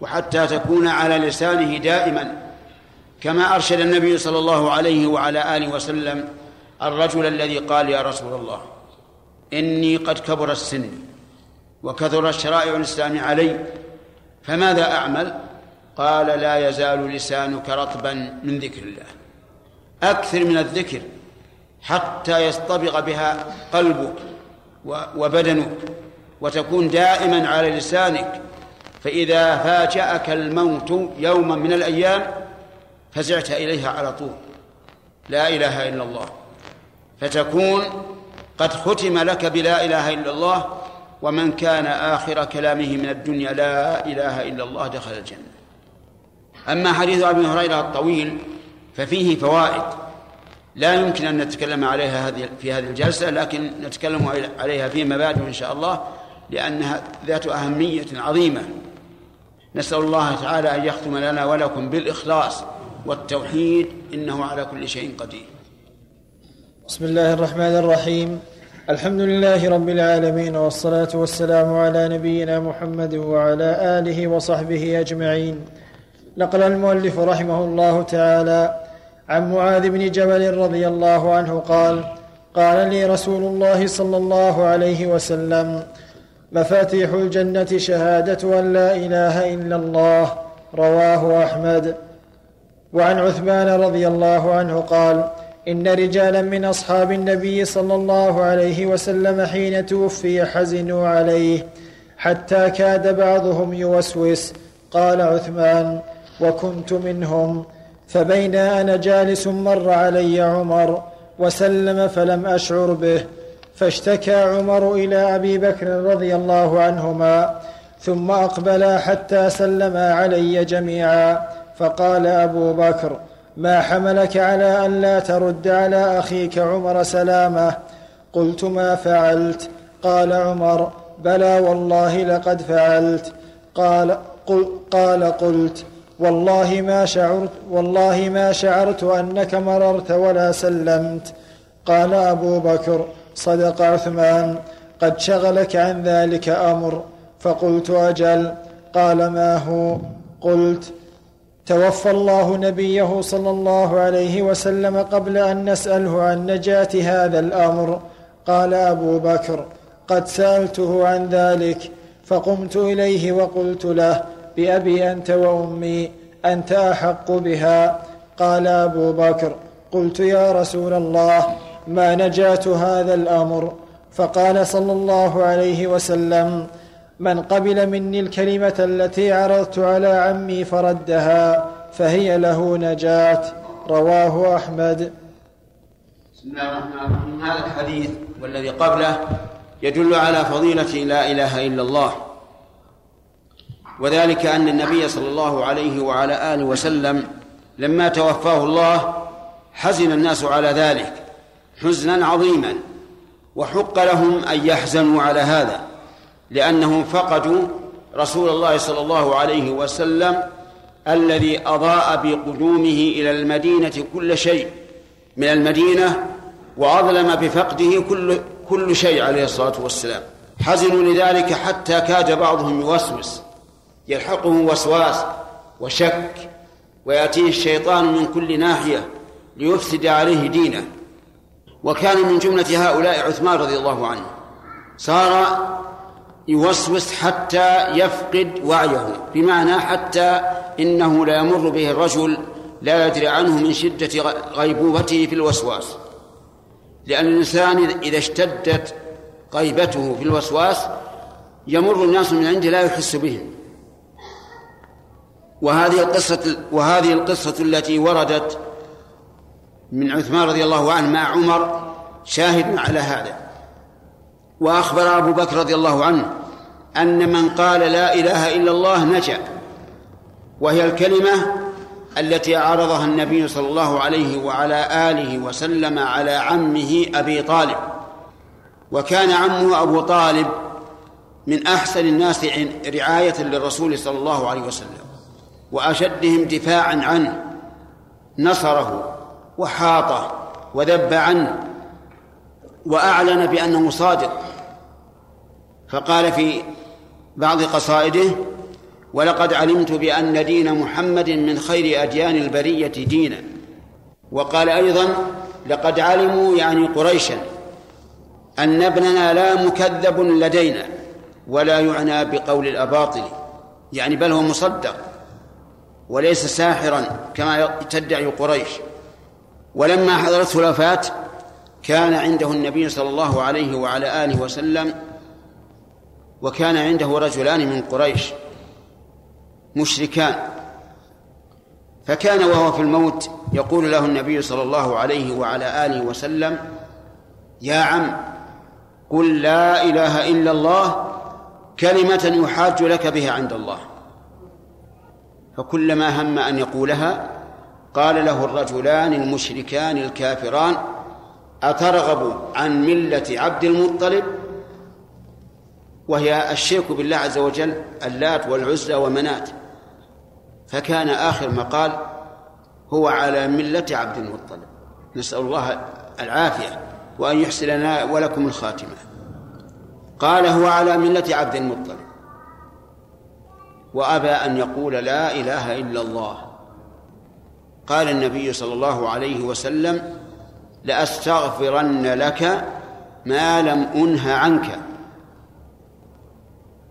وحتى تكون على لسانه دائما. كما أرشد النبي صلى الله عليه وعلى آله وسلم الرجل الذي قال يا رسول الله إني قد كبر السن وكثر الشرائع الإسلام علي فماذا أعمل؟ قال لا يزال لسانك رطبا من ذكر الله. أكثر من الذكر حتى يصطبغ بها قلبك وبدنك وتكون دائما على لسانك. فإذا فاجأك الموت يوما من الأيام فزعت إليها على طول. لا إله إلا الله. فتكون قد ختم لك بلا إله إلا الله ومن كان آخر كلامه من الدنيا لا إله إلا الله دخل الجنة. أما حديث أبي هريرة الطويل ففيه فوائد. لا يمكن أن نتكلم عليها هذه في هذه الجلسة لكن نتكلم عليها فيما بعد إن شاء الله لأنها ذات أهمية عظيمة. نسأل الله تعالى أن يختم لنا ولكم بالإخلاص والتوحيد إنه على كل شيء قدير. بسم الله الرحمن الرحيم. الحمد لله رب العالمين والصلاة والسلام على نبينا محمد وعلى آله وصحبه أجمعين. نقل المؤلف رحمه الله تعالى عن معاذ بن جبل رضي الله عنه قال قال لي رسول الله صلى الله عليه وسلم مفاتيح الجنة شهادة أن لا إله إلا الله رواه أحمد. وعن عثمان رضي الله عنه قال إن رجالا من أصحاب النبي صلى الله عليه وسلم حين توفي حزنوا عليه حتى كاد بعضهم يوسوس. قال عثمان وكنت منهم فبين أنا جالس مر علي عمر وسلم فلم أشعر به فاشتكى عمر إلى أبي بكر رضي الله عنهما ثم أقبلا حتى سلما علي جميعا فقال أبو بكر ما حملك على أن لا ترد على أخيك عمر سلامة. قلت ما فعلت؟ قال عمر بلى والله لقد فعلت. قال قل قال قلت والله ما شعرت والله ما شعرت أنك مررت ولا سلمت. قال أبو بكر صدق عثمان قد شغلك عن ذلك أمر. فقلت أجل. قال ما هو؟ قلت توفى الله نبيه صلى الله عليه وسلم قبل أن نسأله عن نجاة هذا الأمر. قال أبو بكر قد سألته عن ذلك فقمت إليه وقلت له بأبي أنت وأمي أنت أحق بها. قال أبو بكر قلت يا رسول الله ما نجاة هذا الأمر؟ فقال صلى الله عليه وسلم من قبل مني الكلمة التي عرضت على عمي فردها فهي له نجاة. رواه أحمد. بسم الله الرحمن الرحيم. هذا الحديث والذي قبله يدل على فضيلة لا إله إلا الله. وذلك أن النبي صلى الله عليه وعلى آله وسلم لما توفاه الله حزن الناس على ذلك حزنا عظيما وحق لهم أن يحزنوا على هذا. لأنهم فقدوا رسول الله صلى الله عليه وسلم الذي أضاء بقدومه إلى المدينة كل شيء من المدينة وأظلم بفقده كل كل شيء عليه الصلاة والسلام. حزنوا لذلك حتى كاد بعضهم يوسوس يلحقه وسواس وشك ويأتيه الشيطان من كل ناحية ليفسد عليه دينه. وكان من جملة هؤلاء عثمان رضي الله عنه. صار يوسوس حتى يفقد وعيه. بمعنى حتى إنه لا يمر به الرجل لا يدري عنه من شدة غيبوبته في الوسواس. لأن الإنسان إذا اشتدت غيبته في الوسواس يمر الناس من عنده لا يحس بهم وهذه القصة وهذه القصة التي وردت من عثمان رضي الله عنه مع عمر شاهد على هذا. وأخبر أبو بكر رضي الله عنه أن من قال لا إله إلا الله نجا. وهي الكلمة التي عرضها النبي صلى الله عليه وعلى آله وسلم على عمه أبي طالب. وكان عمه أبو طالب من أحسن الناس رعاية للرسول صلى الله عليه وسلم وأشدهم دفاعا عنه نصره وحاطه وذب عنه وأعلن بأنه صادق. فقال في بعض قصائده ولقد علمت بأن دين محمد من خير أديان البرية دينا. وقال أيضا لقد علموا يعني قريشا أن ابننا لا مكذب لدينا ولا يعنى بقول الأباطل يعني بل هو مصدق وليس ساحرا كما تدعي قريش. ولما حضرته الوفاة كان عنده النبي صلى الله عليه وعلى آله وسلم وكان عنده رجلان من قريش مشركان. فكان وهو في الموت يقول له النبي صلى الله عليه وعلى آله وسلم يا عم قل لا إله إلا الله كلمة يحاج لك بها عند الله. فكلما هم أن يقولها قال له الرجلان المشركان الكافران أترغب عن ملة عبد المطلب؟ وهي الشرك بالله عز وجل اللات والعزى ومنات فكان آخر ما قال هو على ملة عبد المطلب. نسأل الله العافية وأن يحسن لنا ولكم الخاتمة. قال هو على ملة عبد المطلب. وأبى أن يقول لا إله إلا الله. قال النبي صلى الله عليه وسلم لأستغفرن لك ما لم أنه عنك.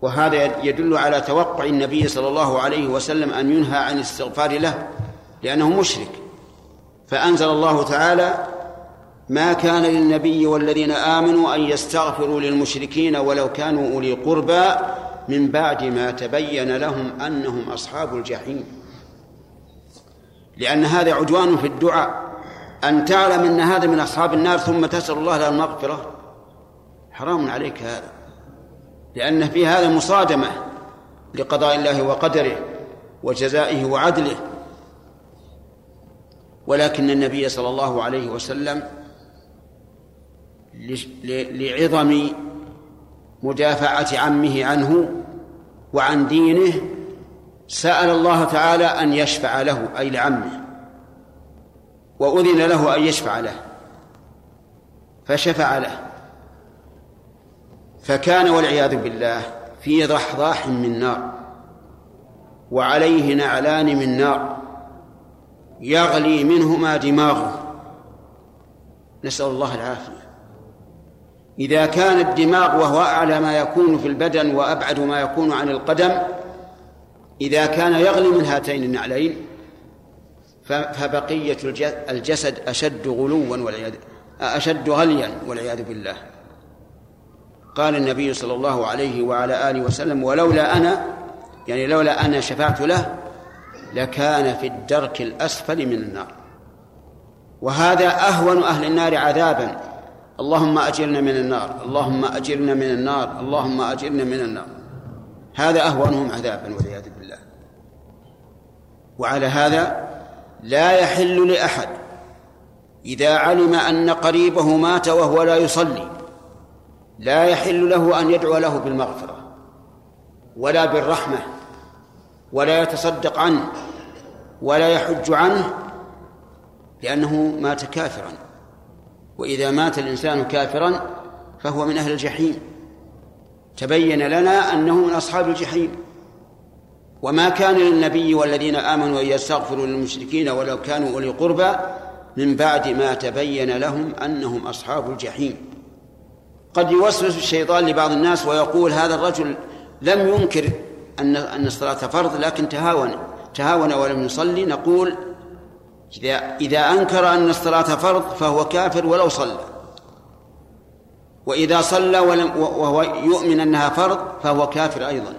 وهذا يدل على توقع النبي صلى الله عليه وسلم أن ينهى عن الاستغفار له لأنه مشرك. فأنزل الله تعالى ما كان للنبي والذين آمنوا أن يستغفروا للمشركين ولو كانوا أولي قربى من بعد ما تبين لهم أنهم أصحاب الجحيم. لأن هذا عدوان في الدعاء أن تعلم أن هذا من أصحاب النار ثم تسأل الله له المغفرة. حرام عليك هذا. لأن في هذا مصادمة لقضاء الله وقدره وجزائه وعدله. ولكن النبي صلى الله عليه وسلم لعظم مدافعة عمه عنه وعن دينه سأل الله تعالى أن يشفع له أي لعمه. وأذن له أن يشفع له. فشفع له. فكان والعياذ بالله في ضحضاح من نار وعليه نعلان من نار يغلي منهما دماغه. نسأل الله العافية. إذا كان الدماغ وهو أعلى ما يكون في البدن وأبعد ما يكون عن القدم إذا كان يغلي من هاتين النعلين فبقية الجسد أشد غلوا والعياذ أشد غليا والعياذ بالله. قال النبي صلى الله عليه وعلى آله وسلم ولولا أنا يعني لولا أنا شفعت له لكان في الدرك الأسفل من النار. وهذا أهون أهل النار عذابا. اللهم أجرنا من النار اللهم أجرنا من النار اللهم أجرنا من النار. هذا أهونهم عذابا والعياذ بالله. وعلى هذا لا يحل لأحد إذا علم أن قريبه مات وهو لا يصلي. لا يحل له أن يدعو له بالمغفرة ولا بالرحمة ولا يتصدق عنه ولا يحج عنه لأنه مات كافرا. وإذا مات الإنسان كافرا فهو من أهل الجحيم. تبين لنا أنه من أصحاب الجحيم. وما كان للنبي والذين آمنوا أن يستغفروا للمشركين ولو كانوا أولي قربى من بعد ما تبين لهم أنهم أصحاب الجحيم. قد يوسوس الشيطان لبعض الناس ويقول هذا الرجل لم ينكر أن أن الصلاة فرض لكن تهاون تهاون ولم يصلي. نقول إذا إذا أنكر أن الصلاة فرض فهو كافر ولو صلى. وإذا صلى ولم وهو يؤمن أنها فرض فهو كافر أيضا.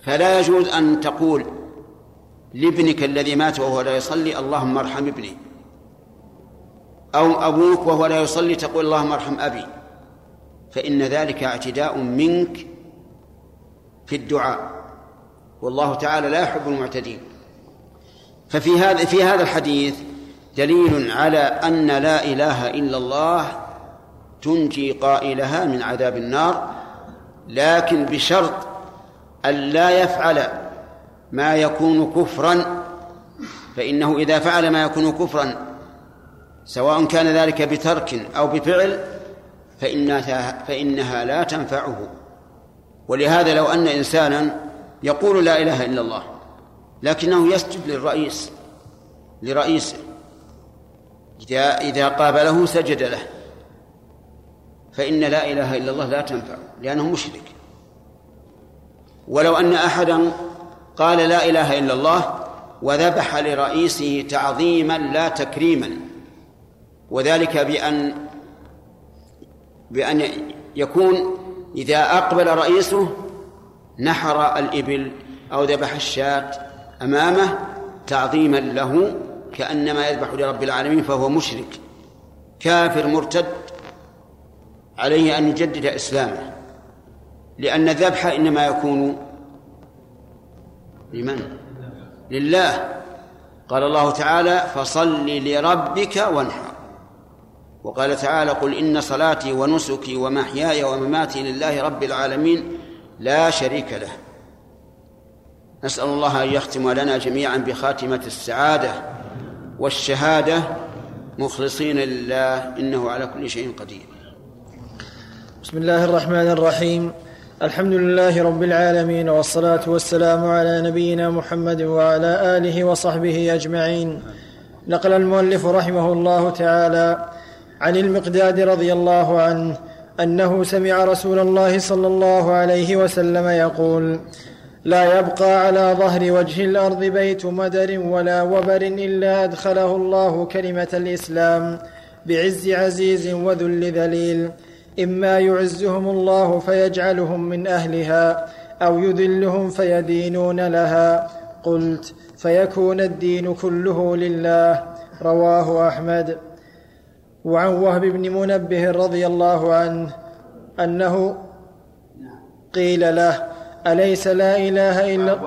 فلا يجوز أن تقول لابنك الذي مات وهو لا يصلي اللهم ارحم ابني. أو أبوك وهو لا يصلي تقول اللهم ارحم أبي. فإن ذلك اعتداء منك في الدعاء. والله تعالى لا يحب المعتدين. ففي هذا في هذا الحديث دليل على أن لا إله إلا الله تنجي قائلها من عذاب النار لكن بشرط أن لا يفعل ما يكون كفرا. فإنه إذا فعل ما يكون كفرا سواء كان ذلك بترك أو بفعل فإنها, فإنها لا تنفعه. ولهذا لو أن إنسانا يقول لا إله إلا الله لكنه يسجد للرئيس لرئيسه إذا إذا قابله سجد له. فإن لا إله إلا الله لا تنفع لأنه مشرك. ولو أن أحدا قال لا إله إلا الله وذبح لرئيسه تعظيما لا تكريما. وذلك بأن بأن يكون إذا أقبل رئيسه نحر الإبل أو ذبح الشاة أمامه تعظيما له كأنما يذبح لرب العالمين فهو مشرك. كافر مرتد عليه أن يجدد إسلامه لأن الذبح إنما يكون لمن؟ لله. قال الله تعالى فصل لربك وانحر. وقال تعالى قل إن صلاتي ونسكي ومحياي ومماتي لله رب العالمين لا شريك له. نسأل الله أن يختم لنا جميعا بخاتمة السعادة والشهادة مخلصين لله إنه على كل شيء قدير. بسم الله الرحمن الرحيم. الحمد لله رب العالمين والصلاة والسلام على نبينا محمد وعلى آله وصحبه أجمعين. نقل المؤلف رحمه الله تعالى عن المقداد رضي الله عنه أنه سمع رسول الله صلى الله عليه وسلم يقول لا يبقى على ظهر وجه الأرض بيت مدر ولا وبر إلا أدخله الله كلمة الإسلام بعز عزيز وذل ذليل. إما يعزهم الله فيجعلهم من أهلها أو يذلهم فيدينون لها. قلت فيكون الدين كله لله. رواه أحمد. وعن وهب بن منبه رضي الله عنه أنه قيل له أليس لا إله إلا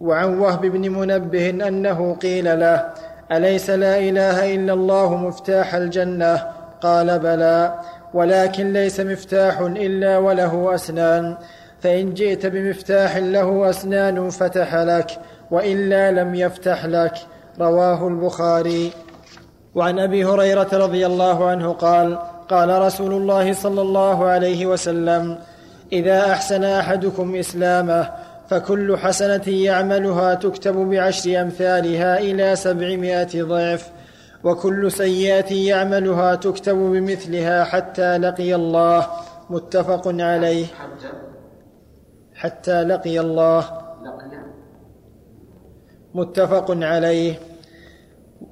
وعن وهب بن منبه أنه قيل له أليس لا إله إلا الله مفتاح الجنة؟ قال بلى ولكن ليس مفتاح إلا وله أسنان فإن جئت بمفتاح له أسنان فتح لك وإلا لم يفتح لك رواه البخاري. وعن أبي هريرة رضي الله عنه قال قال رسول الله صلى الله عليه وسلم إذا أحسن أحدكم إسلامه فكل حسنة يعملها تكتب بعشر أمثالها إلى سبعمائة ضعف وكل سيئة يعملها تكتب بمثلها حتى لقي الله. متفق عليه. حتى لقي الله. متفق عليه.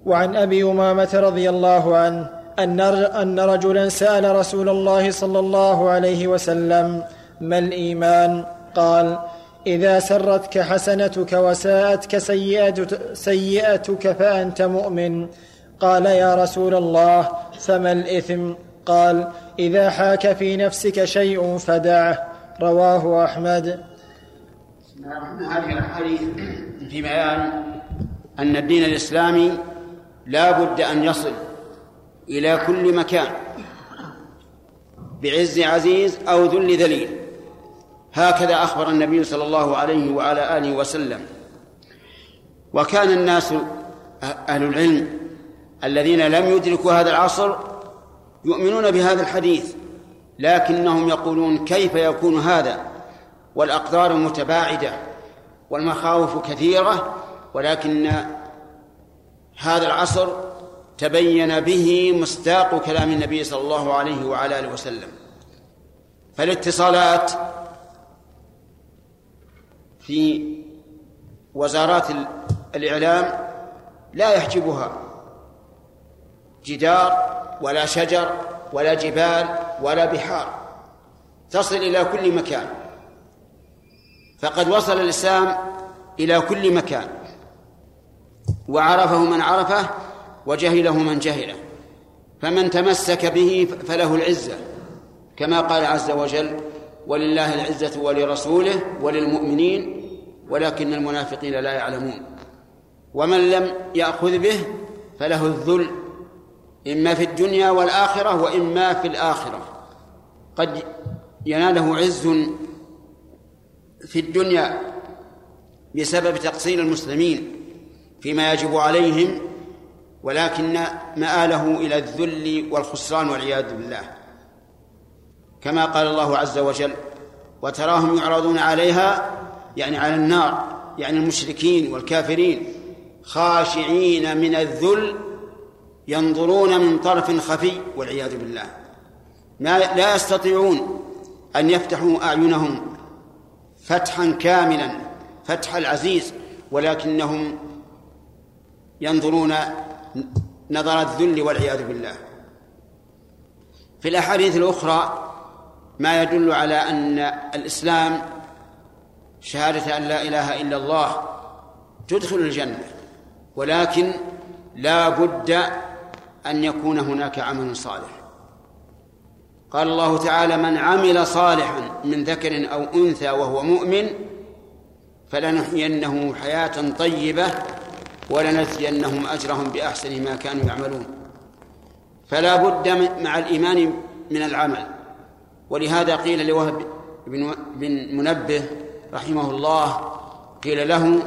وعن أبي أمامة رضي الله عنه أن أن رجلا سأل رسول الله صلى الله عليه وسلم ما الإيمان؟ قال إذا سرتك حسنتك وساءتك سيئتك فأنت مؤمن. قال يا رسول الله فما الإثم؟ قال إذا حاك في نفسك شيء فدعه. رواه أحمد. هذه الأحاديث في بيان أن الدين الإسلامي لا بد أن يصل إلى كل مكان بعز عزيز أو ذل ذليل. هكذا أخبر النبي صلى الله عليه وعلى آله وسلم. وكان الناس أهل العلم الذين لم يدركوا هذا العصر يؤمنون بهذا الحديث لكنهم يقولون كيف يكون هذا؟ والأقدار متباعدة والمخاوف كثيرة ولكن هذا العصر تبين به مصداق كلام النبي صلى الله عليه وعلى آله وسلم. فالاتصالات في وزارات الإعلام لا يحجبها. جدار ولا شجر ولا جبال ولا بحار. تصل إلى كل مكان. فقد وصل الإسلام إلى كل مكان. وعرفه من عرفه وجهله من جهله. فمن تمسك به فله العزة كما قال عز وجل ولله العزة ولرسوله وللمؤمنين ولكن المنافقين لا يعلمون. ومن لم يأخذ به فله الذل إما في الدنيا والآخرة وإما في الآخرة. قد يناله عز في الدنيا بسبب تقصير المسلمين. فيما يجب عليهم ولكن مآله إلى الذل والخسران والعياذ بالله. كما قال الله عز وجل وتراهم يعرضون عليها يعني على النار يعني المشركين والكافرين خاشعين من الذل ينظرون من طرف خفي والعياذ بالله. ما لا يستطيعون أن يفتحوا أعينهم فتحا كاملا فتح العزيز ولكنهم ينظرون نظر الذل والعياذ بالله. في الأحاديث الأخرى ما يدل على أن الإسلام شهادة أن لا إله إلا الله تدخل الجنة ولكن لا بد أن يكون هناك عمل صالح. قال الله تعالى من عمل صالحا من ذكر أو أنثى وهو مؤمن فلنحيينه حياة طيبة ولنجزينهم أجرهم بأحسن ما كانوا يعملون. فلا بد مع الإيمان من العمل. ولهذا قيل لوهب بن منبه رحمه الله قيل له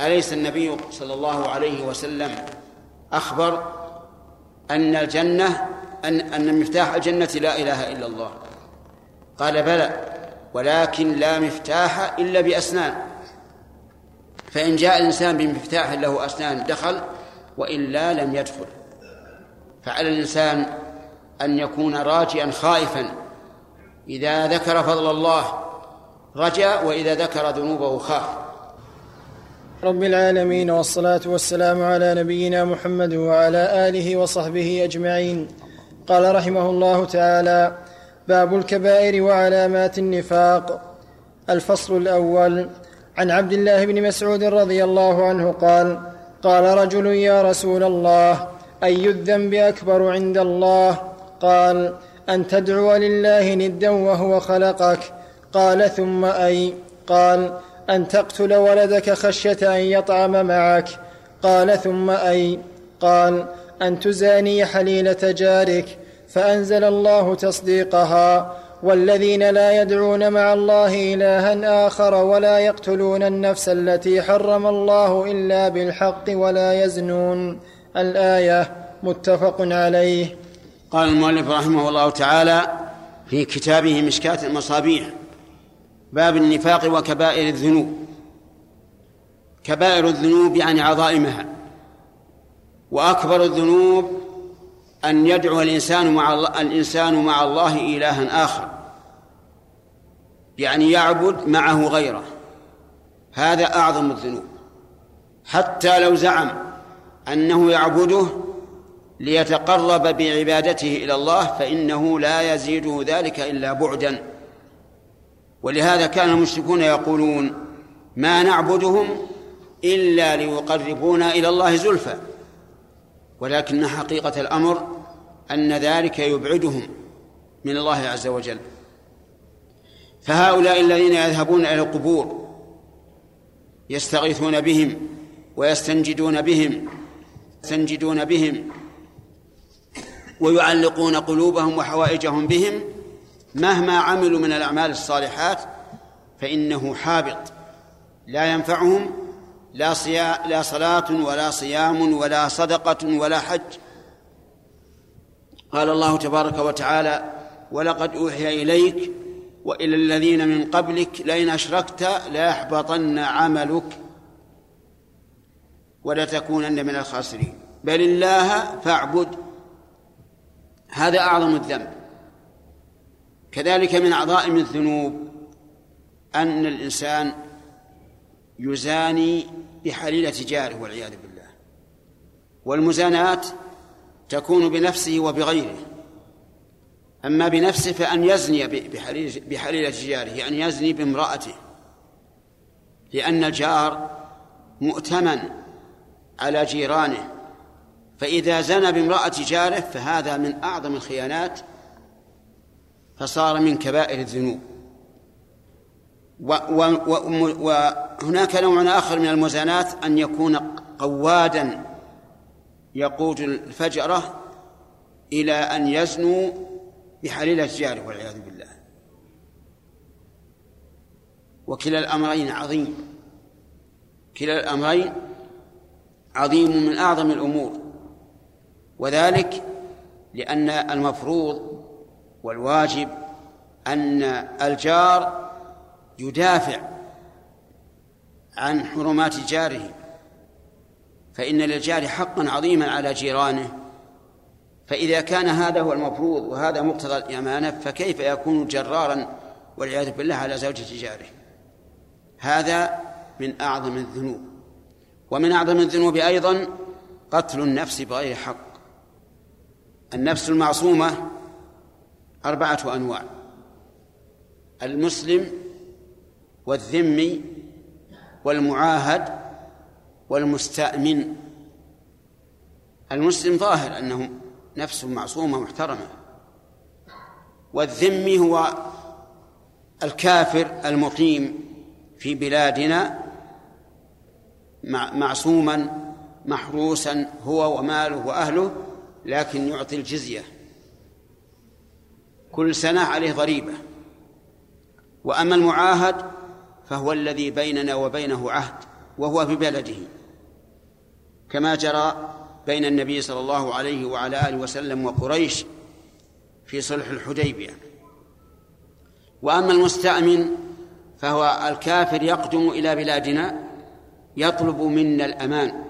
أليس النبي صلى الله عليه وسلم أخبر أن الجنة أن أن مفتاح الجنة لا إله إلا الله؟ قال بلى ولكن لا مفتاح إلا بأسنان. فإن جاء الإنسان بمفتاح له أسنان دخل وإلا لم يدخل. فعلى الإنسان أن يكون راجيا خائفا. إذا ذكر فضل الله رجا وإذا ذكر ذنوبه خاف. رب العالمين والصلاة والسلام على نبينا محمد وعلى آله وصحبه أجمعين. قال رحمه الله تعالى باب الكبائر وعلامات النفاق. الفصل الأول عن عبد الله بن مسعود رضي الله عنه قال قال رجل يا رسول الله أي الذنب أكبر عند الله؟ قال أن تدعو لله ندا وهو خلقك. قال ثم أي؟ قال أن تقتل ولدك خشية أن يطعم معك. قال ثم أي؟ قال أن تزاني حليلة جارك فأنزل الله تصديقها. والذين لا يدعون مع الله إلها آخر ولا يقتلون النفس التي حرم الله إلا بالحق ولا يزنون. الآية متفق عليه. قال المؤلف رحمه الله تعالى في كتابه مشكاة المصابيح باب النفاق وكبائر الذنوب. كبائر الذنوب يعني عظائمها. وأكبر الذنوب أن يدعو الإنسان مع الله الإنسان مع الله إلها آخر. يعني يعبد معه غيره. هذا أعظم الذنوب. حتى لو زعم أنه يعبده ليتقرب بعبادته إلى الله فإنه لا يزيده ذلك إلا بعدا. ولهذا كان المشركون يقولون ما نعبدهم إلا ليقربونا إلى الله زلفى. ولكن حقيقة الأمر أن ذلك يبعدهم من الله عز وجل. فهؤلاء الذين يذهبون إلى القبور يستغيثون بهم ويستنجدون بهم يستنجدون بهم ويعلقون قلوبهم وحوائجهم بهم مهما عملوا من الأعمال الصالحات فإنه حابط لا ينفعهم لا صيا لا صلاة ولا صيام ولا صدقة ولا حج. قال الله تبارك وتعالى ولقد أوحي إليك وإلى الذين من قبلك لئن أشركت ليحبطن عملك ولتكونن من الخاسرين. بل الله فاعبد. هذا أعظم الذنب. كذلك من عظائم الذنوب أن الإنسان يزاني بحليلة جاره والعياذ بالله. والمزانات تكون بنفسه وبغيره. أما بنفسه فأن يزني بحليلة جاره يعني يزني بامرأته. لأن الجار مؤتمن على جيرانه. فإذا زنى بامرأة جاره فهذا من أعظم الخيانات فصار من كبائر الذنوب. وهناك نوع آخر من المزانات أن يكون قوادا يقود الفجرة إلى أن يزنوا بحليلة جاره والعياذ بالله. وكلا الأمرين عظيم. كلا الأمرين عظيم من أعظم الأمور. وذلك لأن المفروض والواجب أن الجار يدافع عن حرمات جاره فإن للجار حقا عظيما على جيرانه. فإذا كان هذا هو المفروض وهذا مقتضى الأمانة فكيف يكون جرارا والعياذ بالله على زوجة جاره؟ هذا من أعظم الذنوب. ومن أعظم الذنوب أيضا قتل النفس بغير حق. النفس المعصومة أربعة أنواع. المسلم والذمي والمعاهد والمستأمن. المسلم ظاهر أنه نفس معصومة محترمة. والذمي هو الكافر المقيم في بلادنا معصوما محروسا هو وماله وأهله لكن يعطي الجزية. كل سنة عليه ضريبة وأما المعاهد فهو الذي بيننا وبينه عهد وهو في بلده. كما جرى بين النبي صلى الله عليه وعلى آله وسلم وقريش في صلح الحديبية. وأما المستأمن فهو الكافر يقدم إلى بلادنا يطلب منا الأمان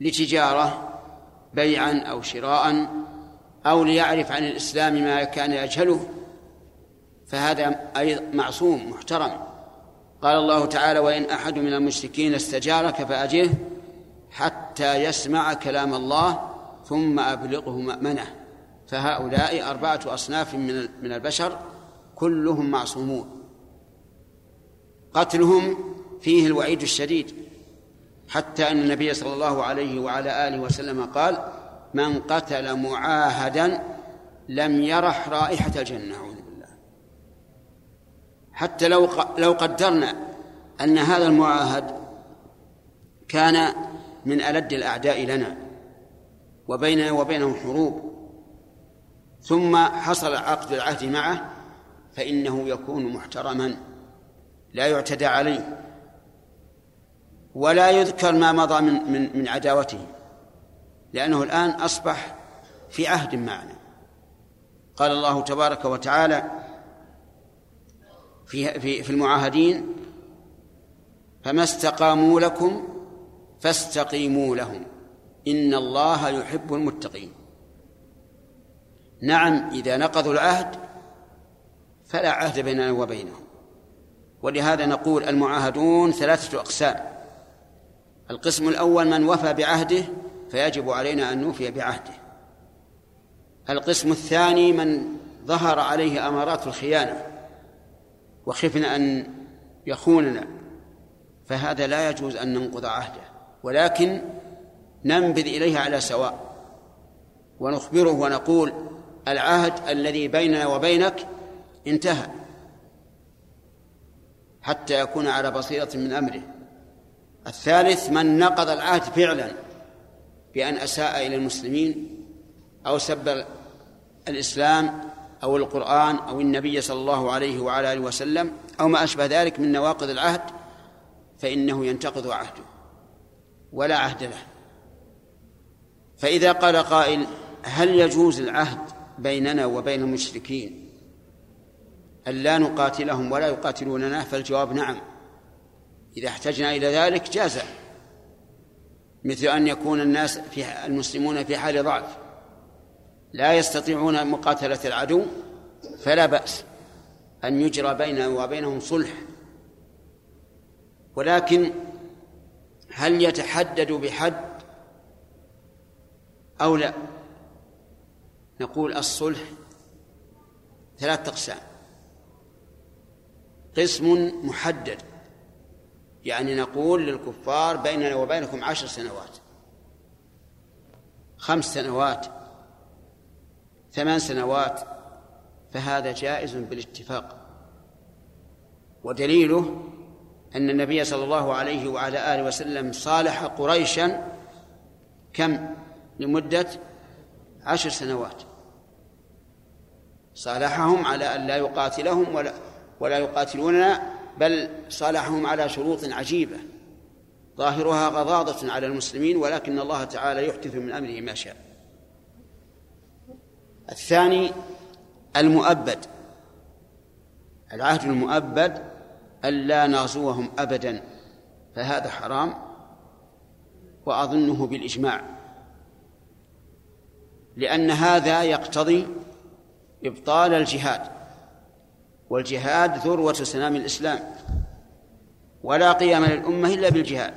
لتجارة بيعا أو شراء أو ليعرف عن الإسلام ما كان يجهله. فهذا أيضا معصوم محترم. قال الله تعالى وإن أحد من المشركين استجارك فأجره حتى يسمع كلام الله ثم أبلغه مأمنة. فهؤلاء أربعة أصناف من من البشر كلهم معصومون. قتلهم فيه الوعيد الشديد. حتى أن النبي صلى الله عليه وعلى آله وسلم قال من قتل معاهدا لم يرح رائحة الجنة. حتى لو لو قدرنا أن هذا المعاهد كان من ألد الأعداء لنا وبيننا وبينهم حروب ثم حصل عقد العهد معه فإنه يكون محترما لا يعتدى عليه ولا يذكر ما مضى من من من عداوته لأنه الآن أصبح في عهد معنا. قال الله تبارك وتعالى في في في المعاهدين فما استقاموا لكم فاستقيموا لهم. إن الله يحب المتقين. نعم إذا نقضوا العهد فلا عهد بيننا وبينهم. ولهذا نقول المعاهدون ثلاثة أقسام. القسم الأول من وفى بعهده فيجب علينا أن نوفي بعهده. القسم الثاني من ظهر عليه أمارات الخيانة. وخفنا أن يخوننا فهذا لا يجوز أن ننقض عهده ولكن ننبذ إليه على سواء. ونخبره ونقول العهد الذي بيننا وبينك انتهى حتى يكون على بصيرة من أمره. الثالث من نقض العهد فعلا بأن أساء إلى المسلمين أو سب الإسلام أو القرآن أو النبي صلى الله عليه وعلى آله وسلم أو ما أشبه ذلك من نواقض العهد فإنه ينتقض عهده ولا عهد له. فإذا قال قائل هل يجوز العهد بيننا وبين المشركين أن لا نقاتلهم ولا يقاتلوننا؟ فالجواب نعم. إذا احتجنا إلى ذلك جاز مثل أن يكون الناس في المسلمون في حال ضعف. لا يستطيعون مقاتلة العدو فلا بأس أن يجرى بيننا وبينهم صلح. ولكن هل يتحدد بحد أو لا؟ نقول الصلح ثلاثة أقسام. قسم محدد يعني نقول للكفار بيننا وبينكم عشر سنوات. خمس سنوات. ثمان سنوات فهذا جائز بالاتفاق. ودليله أن النبي صلى الله عليه وعلى آله وسلم صالح قريشا كم؟ لمدة عشر سنوات. صالحهم على أن لا يقاتلهم ولا ولا يقاتلوننا بل صالحهم على شروط عجيبة. ظاهرها غضاضة على المسلمين ولكن الله تعالى يحدث من أمره ما شاء. الثاني المؤبد العهد المؤبد ألا نغزوهم أبدا فهذا حرام وأظنه بالإجماع لأن هذا يقتضي إبطال الجهاد والجهاد ذروة سنام الإسلام ولا قيام للأمة إلا بالجهاد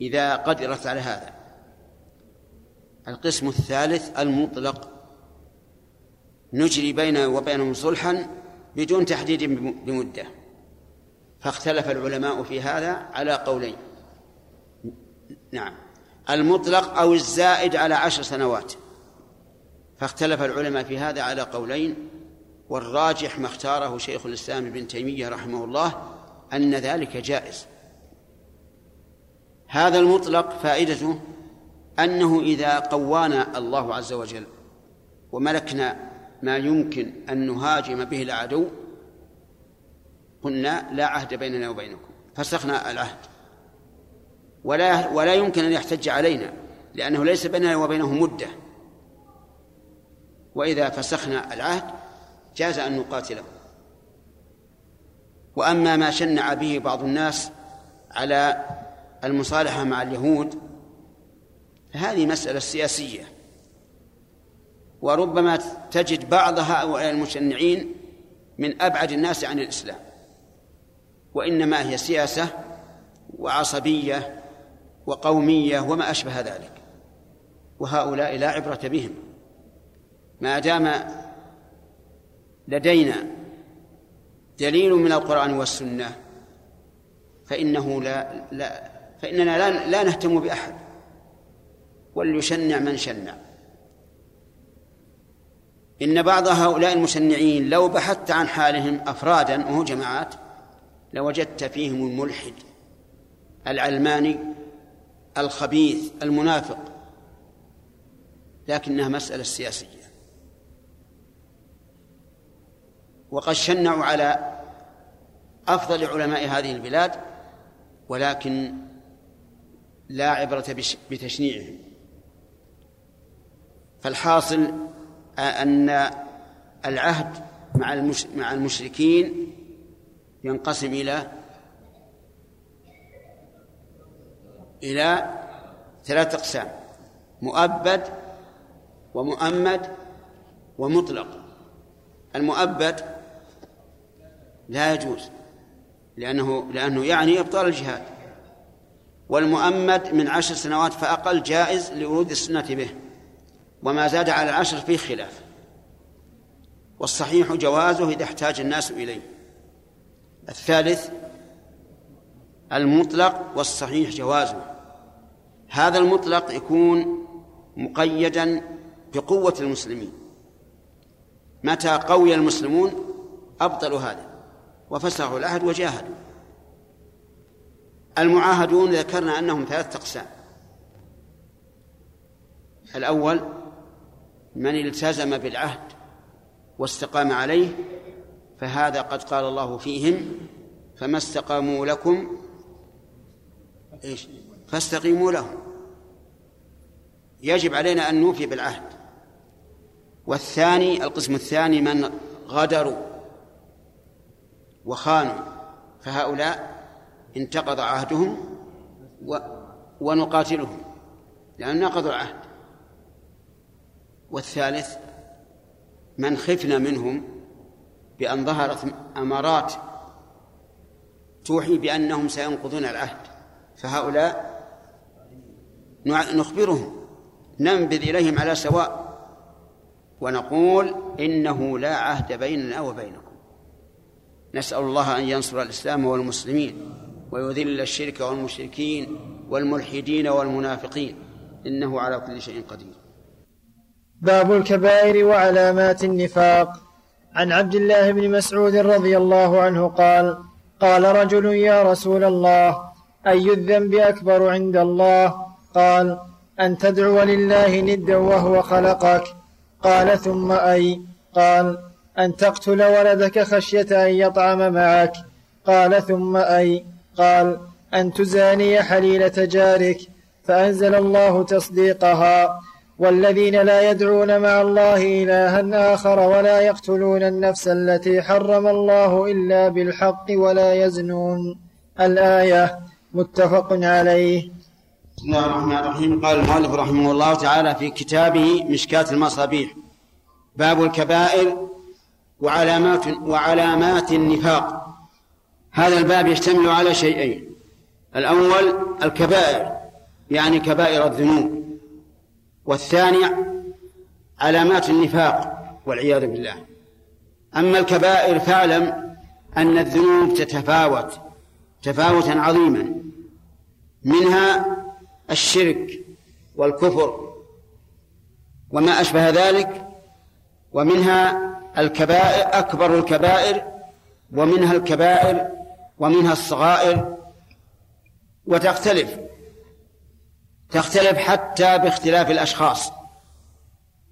إذا قدرت على هذا. القسم الثالث المطلق. نجري بينه وبينهم صلحا بدون تحديد بمدة. فاختلف العلماء في هذا على قولين. نعم. المطلق أو الزائد على عشر سنوات. فاختلف العلماء في هذا على قولين. والراجح ما اختاره شيخ الإسلام ابن تيمية رحمه الله أن ذلك جائز. هذا المطلق فائدته أنه إذا قوانا الله عز وجل وملكنا ما يمكن أن نهاجم به العدو قلنا لا عهد بيننا وبينكم فسخنا العهد. ولا ولا يمكن أن يحتج علينا لأنه ليس بيننا وبينه مدة. وإذا فسخنا العهد جاز أن نقاتله. وأما ما شنع به بعض الناس على المصالحة مع اليهود فهذه مسألة سياسية. وربما تجد بعض هؤلاء المشنعين من أبعد الناس عن الإسلام. وإنما هي سياسة وعصبية وقومية وما أشبه ذلك. وهؤلاء لا عبرة بهم. ما دام لدينا دليل من القرآن والسنة فإنه لا لا فإننا لا, لا نهتم بأحد. وليشنع من شنع. إن بعض هؤلاء المشنعين لو بحثت عن حالهم أفرادا وهو جماعات لوجدت فيهم الملحد العلماني الخبيث المنافق. لكنها مسألة سياسية. وقد شنعوا على أفضل علماء هذه البلاد ولكن لا عبرة بتشنيعهم. فالحاصل أن العهد مع مع المشركين ينقسم إلى إلى ثلاث أقسام مؤبد ومؤمد ومطلق. المؤبد لا يجوز لأنه لأنه يعني إبطال الجهاد والمؤمد من عشر سنوات فأقل جائز لورود السنة به. وما زاد على العشر فيه خلاف. والصحيح جوازه إذا احتاج الناس إليه. الثالث المطلق والصحيح جوازه. هذا المطلق يكون مقيدا بقوة المسلمين. متى قوي المسلمون؟ أبطلوا هذا. وفسخوا العهد وجاهدوا. المعاهدون ذكرنا أنهم ثلاثة أقسام. الأول من التزم بالعهد واستقام عليه فهذا قد قال الله فيهم فما استقاموا لكم إيش؟ فاستقيموا لهم. يجب علينا أن نوفي بالعهد. والثاني القسم الثاني من غدروا وخانوا فهؤلاء انتقض عهدهم ونقاتلهم لأن نقضوا العهد. والثالث من خفنا منهم بأن ظهرت أمارات توحي بأنهم سينقضون العهد. فهؤلاء نخبرهم ننبذ إليهم على سواء ونقول إنه لا عهد بيننا وبينكم. نسأل الله أن ينصر الإسلام والمسلمين ويذل الشرك والمشركين والملحدين والمنافقين. إنه على كل شيء قدير. باب الكبائر وعلامات النفاق. عن عبد الله بن مسعود رضي الله عنه قال قال رجل يا رسول الله أي الذنب أكبر عند الله قال أن تدعو لله ندا وهو خلقك قال ثم أي قال أن تقتل ولدك خشية أن يطعم معك قال ثم أي قال أن تزاني حليلة جارك فأنزل الله تصديقها والذين لا يدعون مع الله إلها آخر ولا يقتلون النفس التي حرم الله إلا بالحق ولا يزنون. الآية متفق عليه. بسم الله الرحمن الرحيم. قال المؤلف رحمه الله تعالى في كتابه مشكاة المصابيح. باب الكبائر وعلامات وعلامات النفاق. هذا الباب يشتمل على شيئين. الأول الكبائر يعني كبائر الذنوب. والثاني علامات النفاق والعياذ بالله. أما الكبائر فاعلم أن الذنوب تتفاوت تفاوتا عظيما. منها الشرك والكفر وما أشبه ذلك ومنها الكبائر أكبر الكبائر ومنها الكبائر ومنها الصغائر وتختلف. تختلف حتى باختلاف الأشخاص.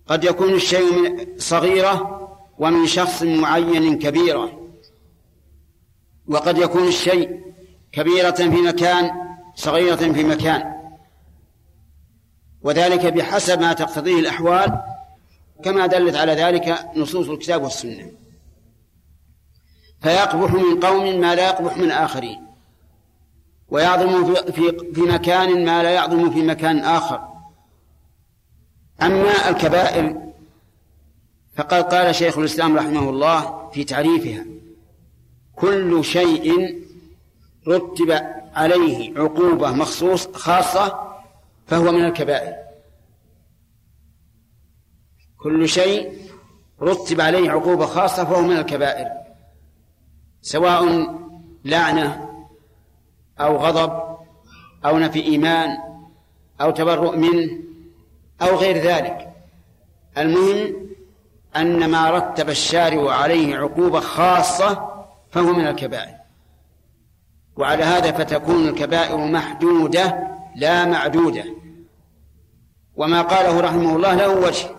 قد يكون الشيء من صغيرة ومن شخص معين كبيرة. وقد يكون الشيء كبيرة في مكان صغيرة في مكان. وذلك بحسب ما تقتضيه الأحوال كما دلت على ذلك نصوص الكتاب والسنة. فيقبح من قوم ما لا يقبح من آخرين. ويعظم في, في مكان ما لا يعظم في مكان آخر. أما الكبائر فقد قال شيخ الإسلام رحمه الله في تعريفها كل شيء رتب عليه عقوبة مخصوص خاصة فهو من الكبائر. كل شيء رتب عليه عقوبة خاصة فهو من الكبائر سواء لعنة أو غضب أو نفي إيمان أو تبرؤ منه أو غير ذلك. المهم أن ما رتب الشارع عليه عقوبة خاصة فهو من الكبائر. وعلى هذا فتكون الكبائر محدودة لا معدودة. وما قاله رحمه الله له وجه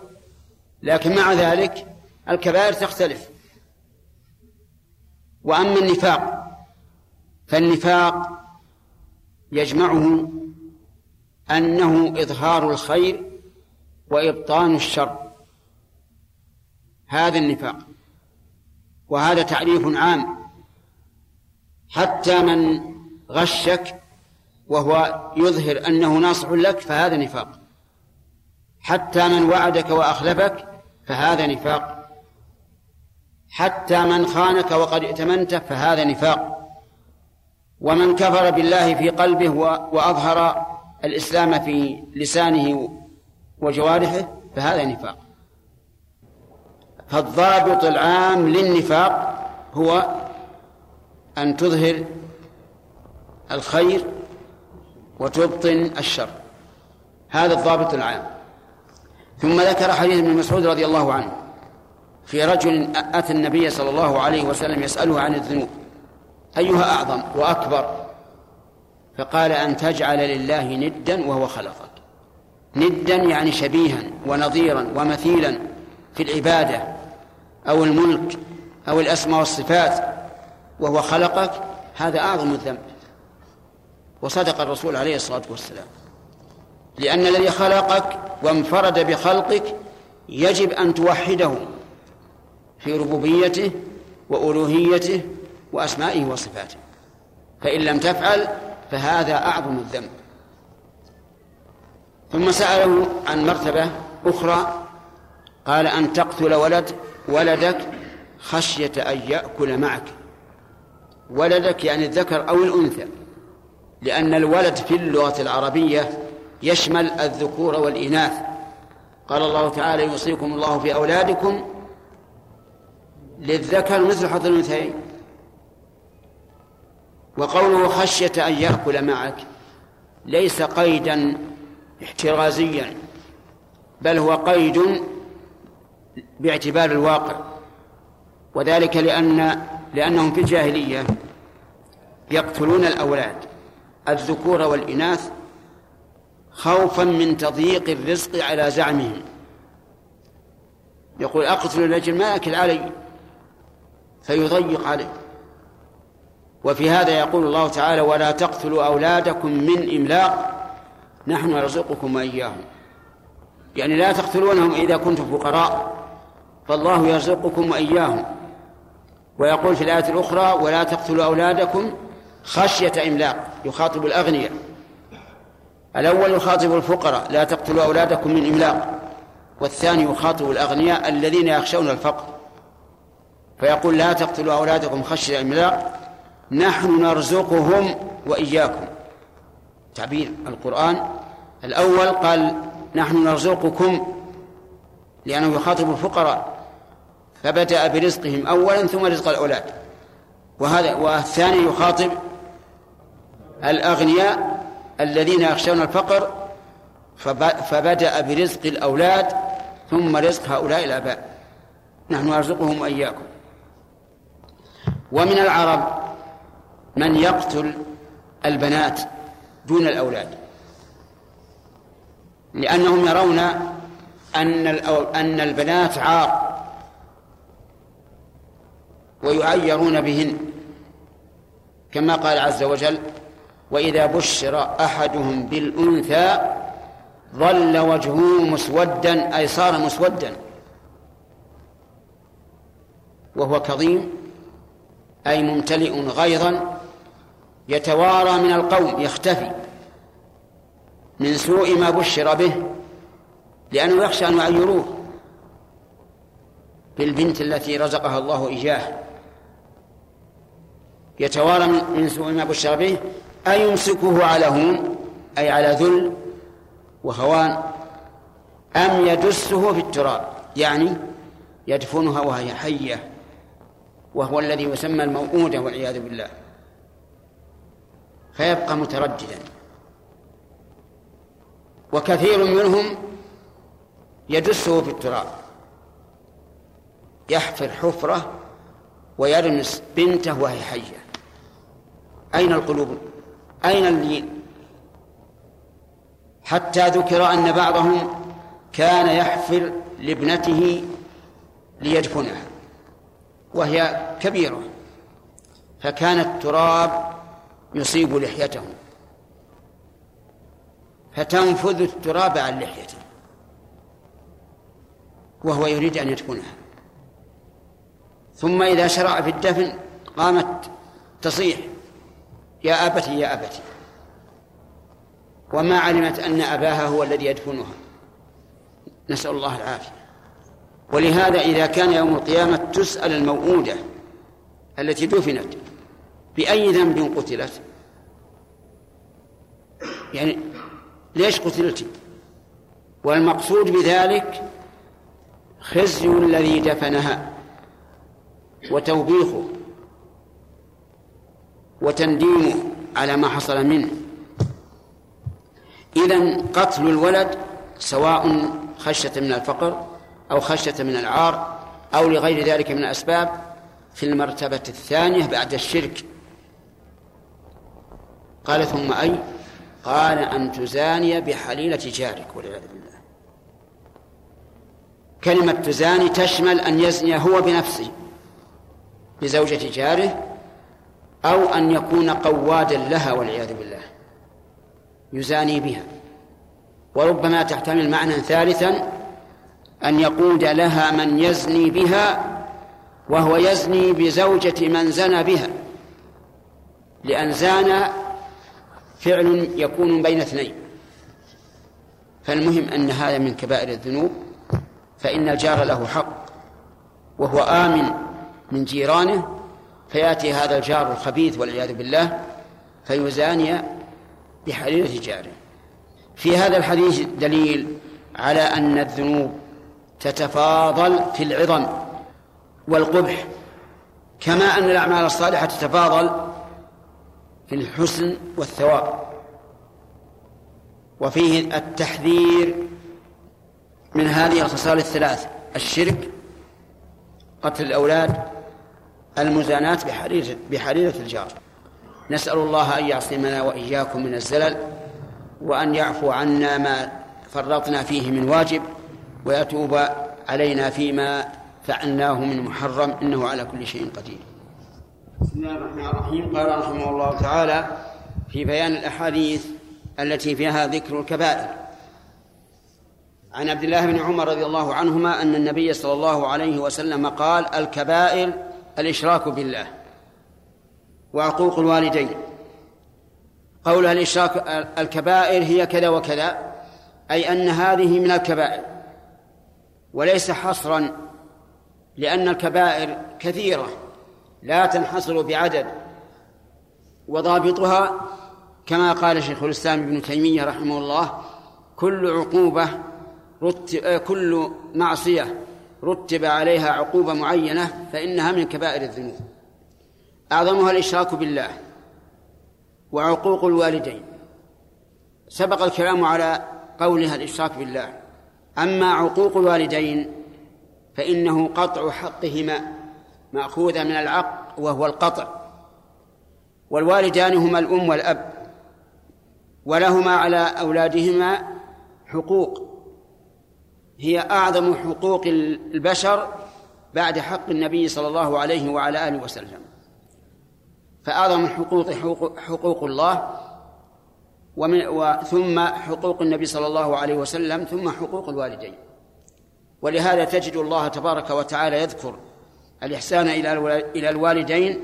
لكن مع ذلك الكبائر تختلف. وأما النفاق فالنفاق يجمعه أنه إظهار الخير وإبطان الشر. هذا النفاق. وهذا تعريف عام. حتى من غشك وهو يظهر أنه ناصح لك فهذا نفاق. حتى من وعدك وأخلفك فهذا نفاق. حتى من خانك وقد ائتمنته فهذا نفاق. ومن كفر بالله في قلبه وأظهر الإسلام في لسانه وجوارحه فهذا نفاق. فالضابط العام للنفاق هو أن تظهر الخير وتبطن الشر. هذا الضابط العام. ثم ذكر حديث ابن مسعود رضي الله عنه في رجل أتى النبي صلى الله عليه وسلم يسأله عن الذنوب. أيها أعظم وأكبر. فقال أن تجعل لله ندا وهو خلقك. ندا يعني شبيها ونظيرا ومثيلا في العبادة أو الملك أو الأسماء والصفات وهو خلقك. هذا أعظم الذنب. وصدق الرسول عليه الصلاة والسلام. لأن الذي خلقك وانفرد بخلقك يجب أن توحده في ربوبيته وألوهيته وأسمائه وصفاته. فإن لم تفعل فهذا أعظم الذنب. ثم سأله عن مرتبة أخرى قال أن تقتل ولد ولدك خشية أن يأكل معك. ولدك يعني الذكر أو الأنثى. لأن الولد في اللغة العربية يشمل الذكور والإناث. قال الله تعالى يوصيكم الله في أولادكم للذكر مثل حظ الأنثيين. وقوله خشية أن يأكل معك ليس قيدا احترازيا بل هو قيد باعتبار الواقع وذلك لأن لأنهم في الجاهلية يقتلون الأولاد الذكور والإناث خوفا من تضييق الرزق على زعمهم. يقول أقتل الرجل ما أكل علي فيضيق عليه. وفي هذا يقول الله تعالى ولا تقتلوا أولادكم من إملاق. نحن نرزقكم وإياهم. يعني لا تقتلونهم إذا كنتم فقراء. فالله يرزقكم وإياهم. ويقول في الآية الأخرى ولا تقتلوا أولادكم خشية إملاق. يخاطب الأغنياء. الأول يخاطب الفقراء لا تقتلوا أولادكم من إملاق. والثاني يخاطب الأغنياء الذين يخشون الفقر. فيقول لا تقتلوا أولادكم خشية إملاق. نحن نرزقهم وإياكم. تعبير القرآن. الأول قال نحن نرزقكم لأنه يخاطب الفقراء. فبدأ برزقهم أولا ثم رزق الأولاد. وهذا والثاني يخاطب الأغنياء الذين يخشون الفقر. فبدأ برزق الأولاد ثم رزق هؤلاء الآباء. نحن نرزقهم وإياكم. ومن العرب من يقتل البنات دون الأولاد. لأنهم يرون أن أن البنات عار. ويعيرون بهن. كما قال عز وجل وإذا بشر أحدهم بالأنثى ظل وجهه مسودا أي صار مسودا. وهو كظيم أي ممتلئ غيظا يتوارى من القوم يختفي من سوء ما بشر به لأنه يخشى أن يعيروه. بالبنت التي رزقها الله إياه. يتوارى من سوء ما بشر به أيمسكه على هون أي على ذل وهوان أم يدسه في التراب يعني يدفنها وهي حية وهو الذي يسمى الموؤودة والعياذ بالله. فيبقى مترددا. وكثير منهم يدسه في التراب يحفر حفرة ويرمس بنته وهي حية. أين القلوب؟ أين اللين؟ حتى ذكر أن بعضهم كان يحفر لابنته ليدفنها وهي كبيرة. فكان التراب يصيب لحيته. فتنفذ التراب عن لحيته. وهو يريد أن يدفنها ثم إذا شرع في الدفن قامت تصيح. يا أبتي يا أبتي. وما علمت أن أباها هو الذي يدفنها. نسأل الله العافية. ولهذا إذا كان يوم القيامة تسأل الموؤودة التي دفنت بأي ذنب قتلت. يعني ليش قتلت؟ والمقصود بذلك خزي الذي دفنها وتوبيخه وتنديمه على ما حصل منه. إذا قتل الولد سواء خشية من الفقر أو خشية من العار أو لغير ذلك من الأسباب في المرتبة الثانية بعد الشرك. قال ثم أي قال أن تزاني بحليلة جارك والعياذ بالله. كلمة تزاني تشمل أن يزني هو بنفسه بزوجة جاره أو أن يكون قوادا لها والعياذ بالله. يزاني بها. وربما تحتمل معنى ثالثا أن يقود لها من يزني بها وهو يزني بزوجة من زنى بها. لأن زان فعل يكون بين اثنين. فالمهم أن هذا من كبائر الذنوب فإن الجار له حق وهو آمن من جيرانه فيأتي هذا الجار الخبيث والعياذ بالله فيزاني بحريرة جاره. في هذا الحديث دليل على أن الذنوب تتفاضل في العظم والقبح كما أن الأعمال الصالحة تتفاضل في الحسن والثواب. وفيه التحذير من هذه الخصال الثلاث الشرك قتل الأولاد المزاناة بحريرة, بحريرة الجار. نسأل الله أن يعصمنا وإياكم من الزلل وأن يعفو عنا ما فرطنا فيه من واجب ويتوب علينا فيما فعلناه من محرم إنه على كل شيء قدير. بسم الله الرحمن الرحيم قال رحمه الله تعالى في بيان الأحاديث التي فيها ذكر الكبائر عن عبد الله بن عمر رضي الله عنهما أن النبي صلى الله عليه وسلم قال الكبائر الإشراك بالله وعقوق الوالدين قولها الإشراك الكبائر هي كذا وكذا أي أن هذه من الكبائر وليس حصرا لأن الكبائر كثيرة لا تنحصر بعدد وضابطها كما قال شيخ الإسلام ابن تيمية رحمه الله كل عقوبة رتب كل معصية رتب عليها عقوبة معينة فإنها من كبائر الذنوب. أعظمها الإشراك بالله وعقوق الوالدين. سبق الكلام على قولها الإشراك بالله. أما عقوق الوالدين فإنه قطع حقهما مأخوذة من العق وهو القطع. والوالدان هما الأم والأب ولهما على أولادهما حقوق. هي أعظم حقوق البشر بعد حق النبي صلى الله عليه وعلى آله وسلم. فأعظم الحقوق حقوق, حقوق الله ومن ثم حقوق النبي صلى الله عليه وسلم ثم حقوق الوالدين. ولهذا تجد الله تبارك وتعالى يذكر الإحسان إلى الوالدين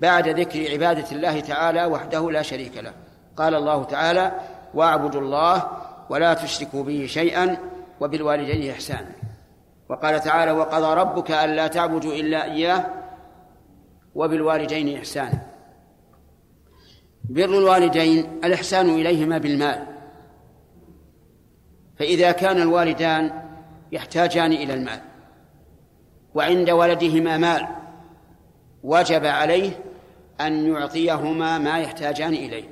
بعد ذكر عبادة الله تعالى وحده لا شريك له. قال الله تعالى واعبدوا الله ولا تشركوا به شيئا وبالوالدين إحسانا وقال تعالى وقضى ربك ألا تعبدوا إلا إياه وبالوالدين إحسانا بر الوالدين الإحسان إليهما بالمال. فإذا كان الوالدان يحتاجان إلى المال. وعند ولدهما مال. وجب عليه أن يعطيهما ما يحتاجان إليه.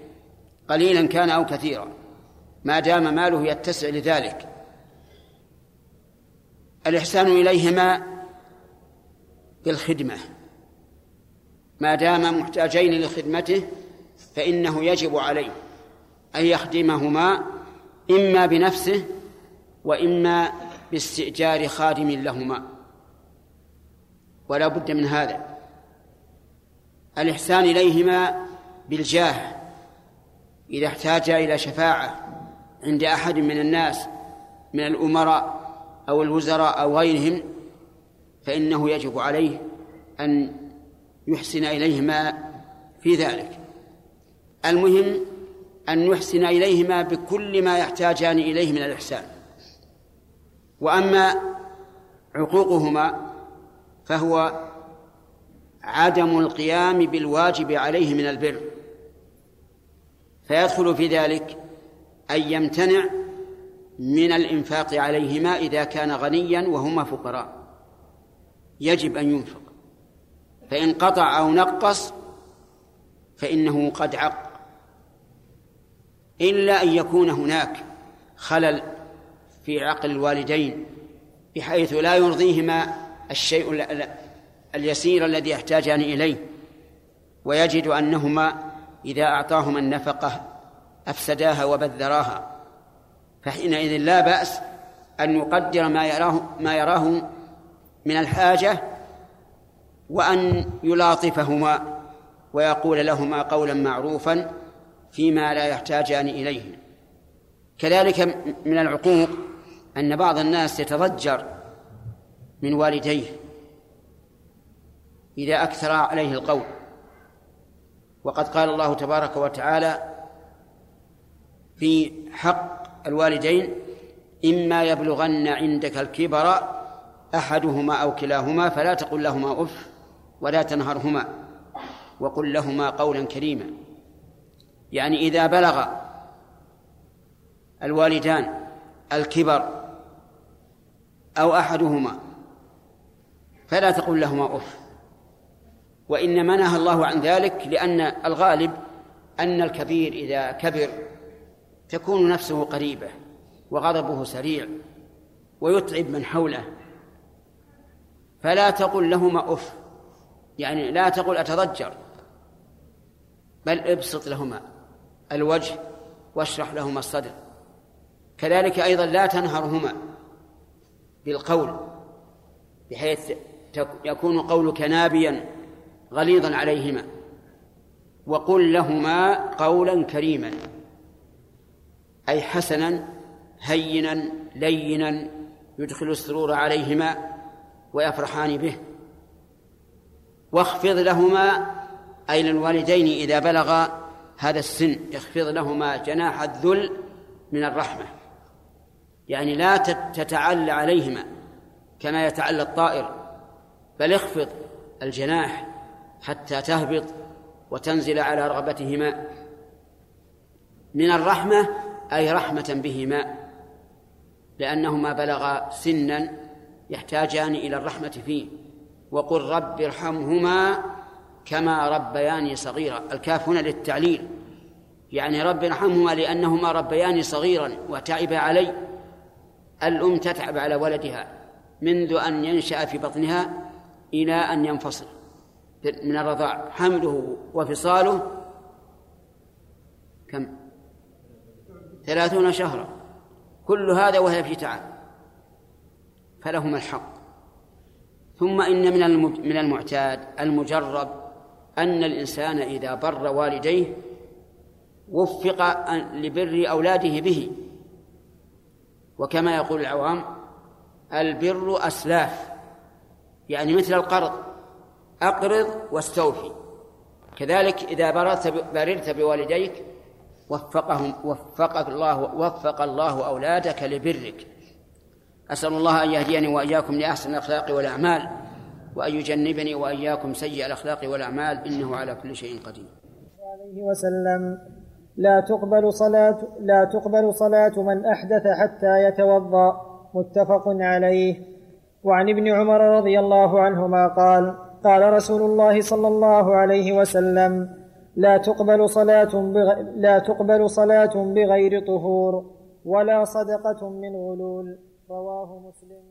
قليلا كان أو كثيرا. ما دام ماله يتسع لذلك. الإحسان إليهما بالخدمة. ما دام محتاجين لخدمته فإنه يجب عليه أن يخدمهما إما بنفسه وإما باستئجار خادم لهما. ولا بد من هذا. الإحسان إليهما بالجاه إذا احتاج إلى شفاعة عند أحد من الناس من الأمراء أو الوزراء أو غيرهم فإنه يجب عليه أن يحسن إليهما في ذلك. المهم أن نحسن إليهما بكل ما يحتاجان إليه من الإحسان. وأما عقوقهما فهو عدم القيام بالواجب عليه من البر. فيدخل في ذلك أن يمتنع من الإنفاق عليهما إذا كان غنيا وهما فقراء. يجب أن ينفق. فإن قطع أو نقص فإنه قد عق. إلا أن يكون هناك خلل في عقل الوالدين بحيث لا يرضيهما الشيء اليسير الذي يحتاجان إليه ويجد أنهما إذا أعطاهما النفقة أفسداها وبذراها فحينئذ لا بأس أن يقدر ما يراه ما يراه من الحاجة وأن يلاطفهما ويقول لهما قولا معروفا فيما لا يحتاجان إليه. كذلك من العقوق أن بعض الناس يتضجر من والديه إذا أكثر عليه القول. وقد قال الله تبارك وتعالى في حق الوالدين إما يبلغن عندك الكبر أحدهما أو كلاهما فلا تقل لهما أف ولا تنهرهما وقل لهما قولا كريما. يعني إذا بلغ الوالدان الكبر أو أحدهما فلا تقل لهما أف وإنما نهى الله عن ذلك لأن الغالب أن الكبير إذا كبر تكون نفسه قريبة وغضبه سريع ويتعب من حوله. فلا تقل لهما أف يعني لا تقل أتضجر بل ابسط لهما الوجه واشرح لهما الصدر. كذلك أيضا لا تنهرهما بالقول بحيث يكون قولك نابيا غليظا عليهما. وقل لهما قولا كريما. أي حسنا هينا لينا يدخل السرور عليهما ويفرحان به. واخفض لهما أي للوالدين إذا بلغا هذا السن. اخفض لهما جناح الذل من الرحمة. يعني لا تتعلى عليهما كما يتعلى الطائر. بل اخفض الجناح حتى تهبط وتنزل على رغبتهما من الرحمة أي رحمة بهما لأنهما بلغا سنا يحتاجان إلى الرحمة فيه. وقل رب ارحمهما كما ربياني صغيرا. الكاف هنا للتعليل. يعني رب ارحمهما لأنهما ربياني صغيرا وتعب علي. الأم تتعب على ولدها منذ أن ينشأ في بطنها إلى أن ينفصل من الرضاع. حمله وفصاله كم؟ ثلاثون شهرا. كل هذا وهي في تعب. فلهما الحق. ثم إن من من المعتاد المجرب أن الإنسان إذا بر والديه وفق لبر أولاده به. وكما يقول العوام البر أسلاف. يعني مثل القرض أقرض واستوفي. كذلك إذا بررت بررت بوالديك وفقهم وفق الله وفق الله أولادك لبرك. أسأل الله أن يهديني وإياكم لأحسن الأخلاق والأعمال وأن يجنبني وإياكم سيء الأخلاق والأعمال إنه على كل شيء قدير. عليه وسلم. لا تقبل صلاة لا تقبل صلاة من أحدث حتى يتوضأ. متفق عليه. وعن ابن عمر رضي الله عنهما قال قال رسول الله صلى الله عليه وسلم لا تقبل صلاة بغ... لا تقبل صلاة بغير طهور ولا صدقة من غلول. رواه مسلم.